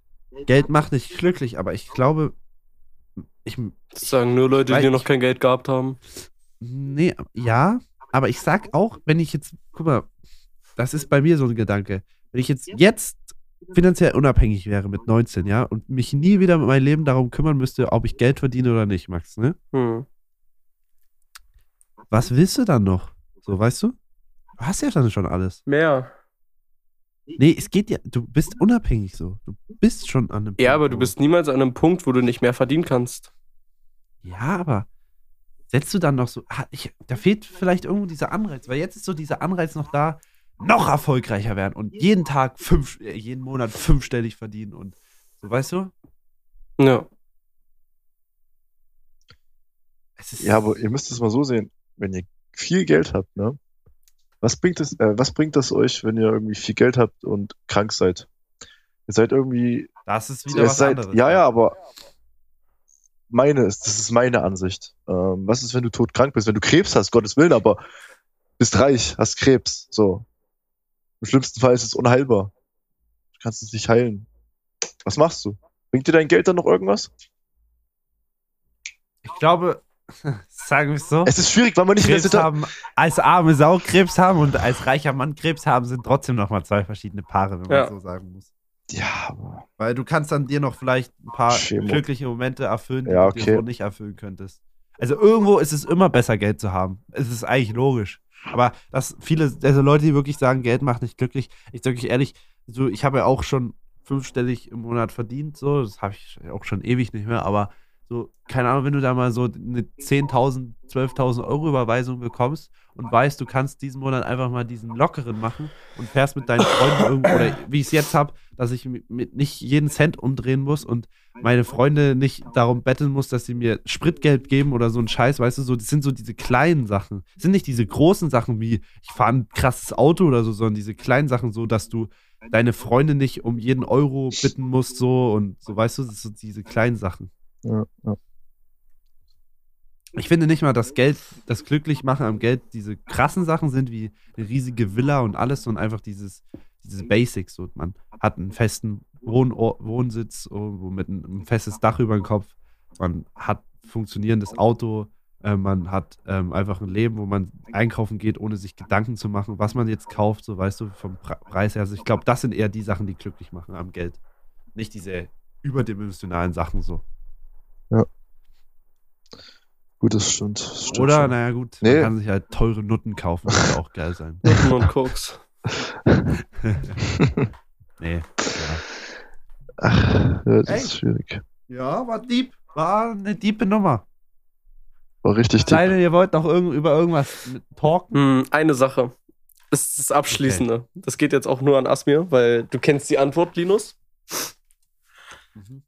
Geld macht nicht glücklich, aber ich glaube, ich, Das sagen nur Leute, Weil die ich- noch kein Geld gehabt haben. nee, ja, aber ich sag auch, wenn ich jetzt, guck mal, das ist bei mir so ein Gedanke, wenn ich jetzt, jetzt finanziell unabhängig wäre mit 19, ja, und mich nie wieder mit meinem Leben darum kümmern müsste, ob ich Geld verdiene oder nicht, Max, ne? Hm. Was willst du dann noch? So, weißt du? Du hast ja dann schon alles. Mehr. Nee, es geht ja, du bist unabhängig so. Du bist schon an einem Ja, Punkt, aber du wo- bist niemals an einem Punkt, wo du nicht mehr verdienen kannst. Ja, aber setzt du dann noch so, ah, ich, da fehlt vielleicht irgendwo dieser Anreiz, weil jetzt ist so dieser Anreiz noch da, noch erfolgreicher werden und jeden Tag fünf, äh, jeden Monat fünfstellig verdienen und so, weißt du? Ja. Es ist, Ja, aber ihr müsst es mal so sehen, wenn ihr viel Geld habt, ne? Was bringt es, äh, was bringt das euch, wenn ihr irgendwie viel Geld habt und krank seid? Ihr seid irgendwie, das ist wieder was seid, anderes. ja, ja, aber meine ist, das ist meine Ansicht. Ähm, was ist, wenn du todkrank bist, wenn du Krebs hast, Gottes Willen, aber bist reich, hast Krebs, so. Im schlimmsten Fall ist es unheilbar. Du kannst es nicht heilen. Was machst du? Bringt dir dein Geld dann noch irgendwas? Ich glaube, sagen wir es so, Es ist schwierig, weil man nicht Krebs haben, als arme Sau Krebs haben und als reicher Mann Krebs haben, sind trotzdem noch mal zwei verschiedene Paare, wenn man Ja. so sagen muss. ja, aber Weil du kannst dann dir noch vielleicht ein paar Chemo. glückliche Momente erfüllen, die Ja, du okay. dir so nicht erfüllen könntest. Also irgendwo ist es immer besser, Geld zu haben. Es ist eigentlich logisch. Aber dass viele, also Leute, die wirklich sagen, Geld macht nicht glücklich, ich sage euch ehrlich, so, ich habe ja auch schon fünfstellig im Monat verdient, so, das habe ich auch schon ewig nicht mehr, aber so, keine Ahnung, wenn du da mal so eine 10.000, 12.000 Euro Überweisung bekommst und weißt, du kannst diesen Monat einfach mal diesen lockeren machen und fährst mit deinen Freunden irgendwo, oder wie ich es jetzt habe, dass ich mit, nicht jeden Cent umdrehen muss und meine Freunde nicht darum betteln muss, dass sie mir Spritgeld geben oder so ein Scheiß, weißt du, so, das sind so diese kleinen Sachen. Das sind nicht diese großen Sachen wie, ich fahre ein krasses Auto oder so, sondern diese kleinen Sachen so, dass du deine Freunde nicht um jeden Euro bitten musst, so und so, weißt du, das sind diese kleinen Sachen. Ja. Ich finde nicht mal, dass Geld, das Glücklichmachen am Geld diese krassen Sachen sind, wie eine riesige Villa und alles, sondern einfach dieses, dieses Basics. So, man hat einen festen Wohnor Wohnsitz, irgendwo mit einem, ein festes Dach über dem Kopf. Man hat funktionierendes Auto. Äh, man hat ähm, einfach ein Leben, wo man einkaufen geht, ohne sich Gedanken zu machen, was man jetzt kauft, so weißt du, vom Pre Preis her. Also ich glaube, das sind eher die Sachen, die glücklich machen am Geld. Nicht diese überdimensionalen Sachen so. Gut, das stimmt. Das stimmt Oder, schon. naja, gut, Nee. man kann sich halt teure Nutten kaufen, das würde auch geil sein. Nutten und Koks. nee. Ja. Ach, ja, das Ey. ist schwierig. ja, war deep. War eine diepe Nummer. War richtig dick. Sei denn, ihr wollt noch irgend, über irgendwas talken? Hm, eine Sache. Das ist das Abschließende. Das geht jetzt auch nur an Asmir, weil du kennst die Antwort, Linus. Mhm.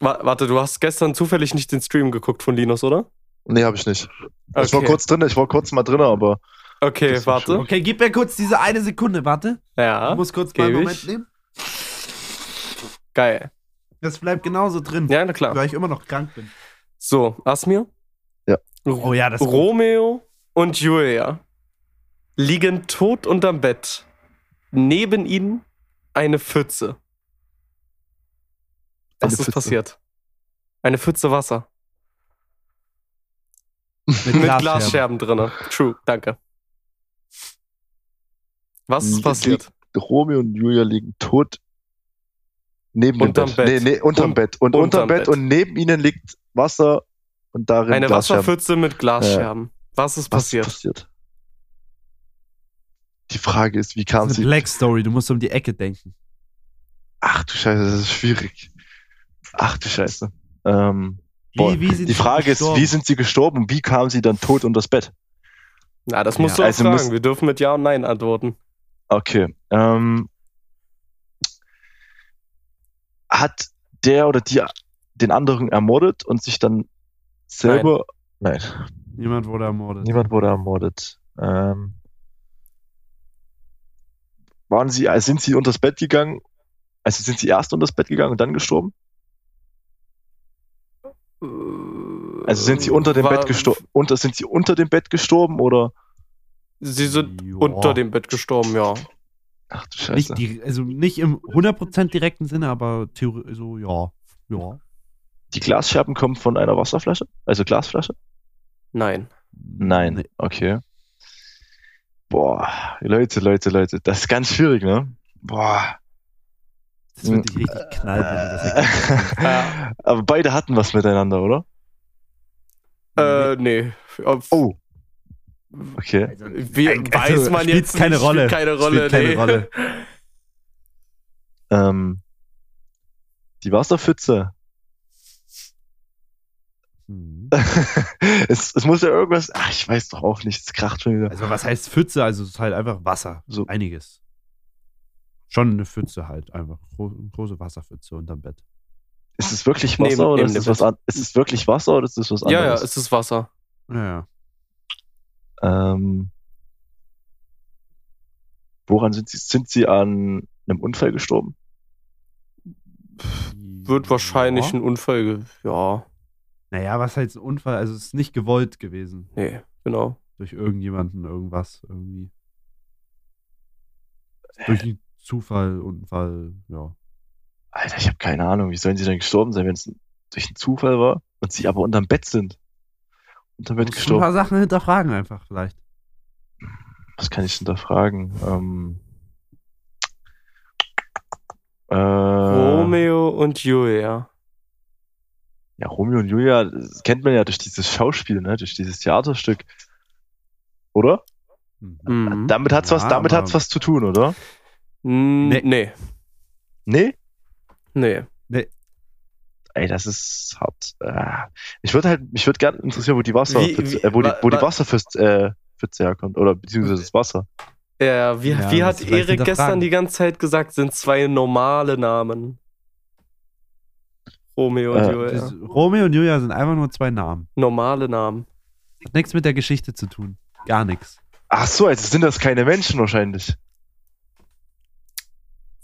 Wa warte, du hast gestern zufällig nicht den Stream geguckt von Linus, oder? Nee, hab ich nicht. Ich war Okay. kurz drin, ich war kurz mal drin, aber Okay, warte. Okay, gib mir kurz diese eine Sekunde, warte. Ja, Ich muss kurz mal einen Moment ich. nehmen. geil. Das bleibt genauso drin, Ja, na klar. weil ich immer noch krank bin. So, Asmir. Ja. Oh ja, das ist gut. Romeo und Julia liegen tot unterm Bett. Neben ihnen eine Pfütze. Was Eine ist Pfütze. passiert? Eine Pfütze Wasser. mit, Mit Glasscherben. Glasscherben drinne. True, danke. Was ist passiert? Romeo und Julia liegen tot neben Unterm dem Bett. Bett. Nee, nee, unterm Un- Bett. Und unterm unterm Bett, Bett. und neben ihnen liegt Wasser und darin Eine. Wasserpfütze mit Glasscherben. Was ist Was passiert? ist passiert? Die Frage ist, wie kam Das ist eine sie. Black Story, du musst um die Ecke denken. Ach du Scheiße, das ist schwierig. Ach du Scheiße. Ähm, boah, Wie, wie sind die sie Frage ist, wie sind sie gestorben und wie kam sie dann tot unter das Bett? Na, das musst Ja, du auch also muss- Wir dürfen mit Ja und Nein antworten. Okay. Ähm, hat der oder die den anderen ermordet und sich dann selber. Nein, Niemand wurde ermordet. niemand wurde ermordet. Ähm, waren sie, also sind sie unter das Bett gegangen? Also sind sie erst unter das Bett gegangen und dann gestorben? Also sind sie unter dem War- Bett gestorben? Unter, sind sie unter dem Bett gestorben oder? Sie sind Joa. unter dem Bett gestorben, ja. Ach du Scheiße. Nicht, die, also nicht im 100% direkten Sinne, aber theoretisch so, ja. Ja. Die Glasscherben kommen von einer Wasserflasche? Also Glasflasche? Nein. Nein. Nee. Okay. Boah, Leute, Leute, Leute, das ist ganz schwierig, ne? Boah. Das wird dich richtig knallen. Ja. Aber beide hatten was miteinander, oder? Äh, nee. Auf- Oh. Okay. Also, Wie, also, weiß man spielt jetzt keine nicht, Rolle. Spielt keine Rolle. Spielt keine nee. Rolle. Ähm, die Wasserpfütze. Hm. es, es muss ja irgendwas. Ach, ich weiß doch auch nicht. Es kracht schon wieder. Also, was heißt Pfütze? Also, es ist halt einfach Wasser. So. Einiges. Schon eine Pfütze halt. Einfach. Gro große Wasserpfütze unterm Bett. Ist es wirklich Neben- Wasser oder neben ist es was an, Ist es wirklich Wasser oder ist es was anderes? Ja, ja, es ist Wasser. Ja, Ähm, woran sind sie? Sind sie an einem Unfall gestorben? Wird wahrscheinlich ja. ein Unfall. Ja, Naja, was heißt ein Unfall? Also, es ist nicht gewollt gewesen. nee, genau. Durch irgendjemanden, irgendwas, irgendwie. Durch Zufall, Unfall, ja. Alter, ich habe keine Ahnung. Wie sollen sie denn gestorben sein, wenn es durch einen Zufall war und sie aber unterm Bett sind? Unterm Bett du ein gestorben. paar Sachen hinterfragen einfach vielleicht. Was kann ich denn da fragen? Ähm, äh, Romeo und Julia. Ja, Romeo und Julia, das kennt man ja durch dieses Schauspiel, ne? durch dieses Theaterstück. Oder? Hm. Mhm. Damit hat's was, Ja, damit hat's was zu tun, oder? Mm, Nee. Nee, Nee? nee. ey, das ist hart. Äh, ich würde halt, mich würde gerne interessieren, wo die Wasserpfütze, Wie- wie- äh, wo die, wo die wa- Wasserpfütze äh, Pfütze herkommt. Oder beziehungsweise das Wasser. Ja, wie, Ja, wie hat Erik gestern die ganze Zeit gesagt, sind zwei normale Namen. Romeo und Äh, Julia. Das, Romeo und Julia sind einfach nur zwei Namen. Normale Namen. Hat nichts mit der Geschichte zu tun. Gar nichts. Ach so, also sind das keine Menschen wahrscheinlich.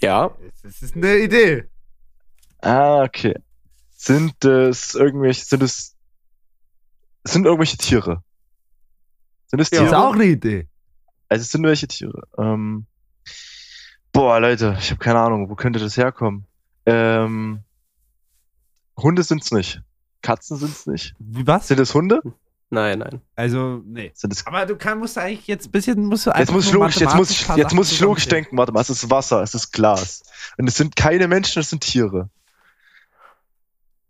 Ja. Das ist eine Idee. Ah, okay. Sind es irgendwelche, sind es, sind irgendwelche Tiere? Sind es Ja. Das ist Tiere? auch eine Idee. Also es sind welche Tiere. Ähm, boah, Leute, ich habe keine Ahnung, wo könnte das herkommen? Ähm, Hunde sind's nicht. Katzen sind's nicht. Wie was? Sind es Hunde? Nein, nein. Also, nee. Es Aber du kann, musst du eigentlich jetzt ein bisschen, musst du Jetzt muss logisch, jetzt muss ich, paar jetzt muss ich logisch denken. Warte mal, es ist Wasser, es ist Glas. Und es sind keine Menschen, es sind Tiere.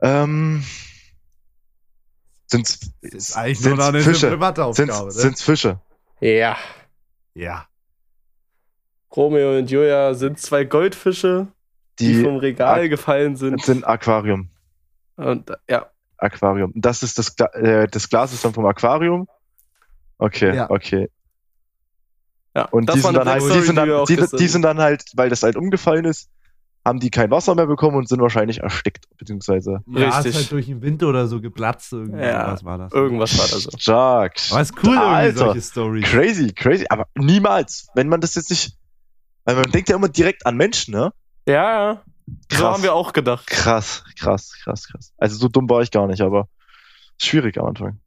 Ähm, sind's, Das ist eigentlich sind's nur eine Fische? Sind's, ne? sind's Fische? Ja. Ja. Romeo und Julia sind zwei Goldfische, die, Die vom Regal Ak- gefallen sind. sind Aquarium. Und ja, Aquarium. Das ist das, Gla äh, das Glas ist dann vom Aquarium. Okay, Ja. okay. ja. Und das die sind, dann halt, die, sind dann, die, die sind dann halt, weil das halt umgefallen ist, haben die kein Wasser mehr bekommen und sind wahrscheinlich erstickt, beziehungsweise Ja, Richtig. ist halt durch den Wind oder so geplatzt. Irgendwie. Ja, Was war das? Irgendwas war da so. stark. Aber ist cool, Alter. solche Stories. Crazy, crazy. Aber niemals, wenn man das jetzt nicht, weil man denkt ja immer direkt an Menschen, ne? Ja, ja. So Krass. haben wir auch gedacht. Krass, krass, krass, krass. Also so dumm war ich gar nicht, aber schwierig am Anfang.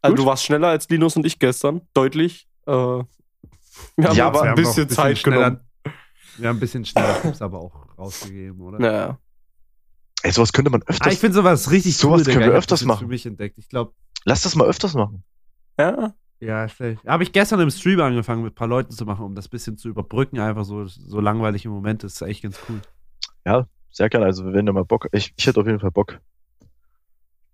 Also Gut. du warst schneller als Linus und ich gestern. Deutlich. Äh, wir haben Ja, aber ein noch bisschen Zeit schneller, genommen. Wir haben ein bisschen schneller Tipps aber auch rausgegeben, oder? Naja. Ey, sowas könnte man Ah, öfters, ich finde sowas richtig Sowas cool, können Digga. wir öfters machen. für mich entdeckt. Ich glaube, lass das mal öfters machen. Ja. ja, habe ich gestern im Stream angefangen mit ein paar Leuten zu machen, um das bisschen zu überbrücken, einfach so, so langweilige Momente. Das ist echt ganz cool. Sehr gerne, also wenn du mal Bock, ich, ich hätte auf jeden Fall Bock.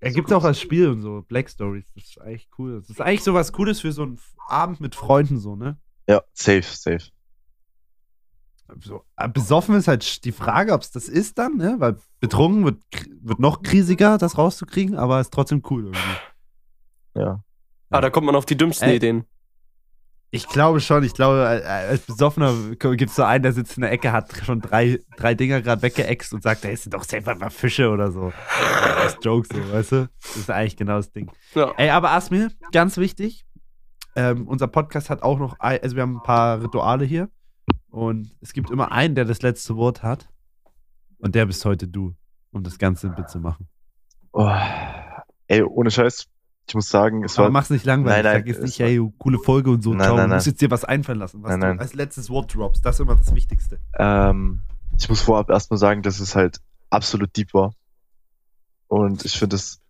Er gibt auch als Spiel und so, Black Stories. Das ist echt cool. Das ist eigentlich so was Cooles für so einen Abend mit Freunden, so, ne? Ja, safe, safe. So, äh, besoffen ist halt die Frage, ob es das ist dann, ne? Weil betrunken wird, wird noch kriesiger, das rauszukriegen, aber ist trotzdem cool irgendwie. Ja. Ah, da kommt man auf die dümmsten Ey. Ideen. Ich glaube schon, ich glaube, äh, als Besoffener gibt es so einen, der sitzt in der Ecke, hat schon drei, drei Dinger gerade weggeext und sagt, es sind doch selber mal Fische oder so. Das ist Joke so, weißt du? Das ist eigentlich genau das Ding. Ja. Ey, aber Asmir, ganz wichtig, ähm, unser Podcast hat auch noch, ein, also wir haben ein paar Rituale hier und es gibt immer einen, der das letzte Wort hat und der bist heute du, um das ganz simpel zu machen. Oh, ey, ohne Scheiß, ich muss sagen, es Aber war, mach's nicht langweilig, Nein, nein, sag jetzt nicht, war- ey, coole Folge und so, Nein, ciao, nein, du musst jetzt dir was einfallen lassen, was Nein, du nein. als letztes Wort droppst, das ist immer das Wichtigste. ähm, ich muss vorab erstmal sagen, dass es halt absolut deep war. Und ich finde es,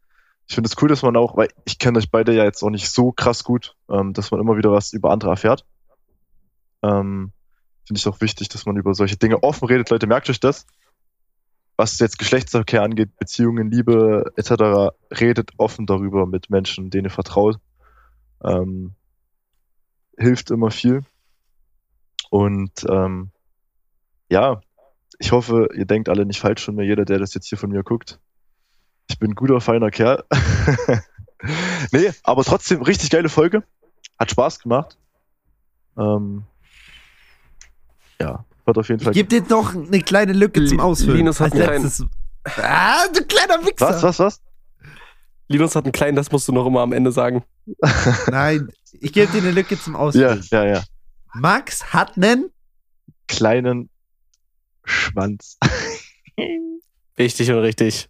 ich finde es cool, dass man auch, weil ich kenne euch beide ja jetzt auch nicht so krass gut, ähm, dass man immer wieder was über andere erfährt. Ähm, finde ich auch wichtig, dass man über solche Dinge offen redet. Leute, merkt euch das. Was jetzt Geschlechtsverkehr angeht, Beziehungen, Liebe etc., redet offen darüber mit Menschen, denen ihr vertraut. Ähm, hilft immer viel. Und ähm, ja, ich hoffe, ihr denkt alle nicht falsch von mir, jeder, der das jetzt hier von mir guckt. Ich bin ein guter, feiner Kerl. nee, aber trotzdem richtig geile Folge. Hat Spaß gemacht. Ähm, ja, hat auf jeden Ich Fall. gebe dir noch eine kleine Lücke zum Ausfüllen. Linus hat Als einen letztes. Ah, du kleiner Wichser. Was, was, was? Linus hat einen kleinen, das musst du noch immer am Ende sagen. Nein, ich gebe dir eine Lücke zum Ja, Ausfüllen. ja, ja. Max hat einen. Kleinen Schwanz. Wichtig und richtig.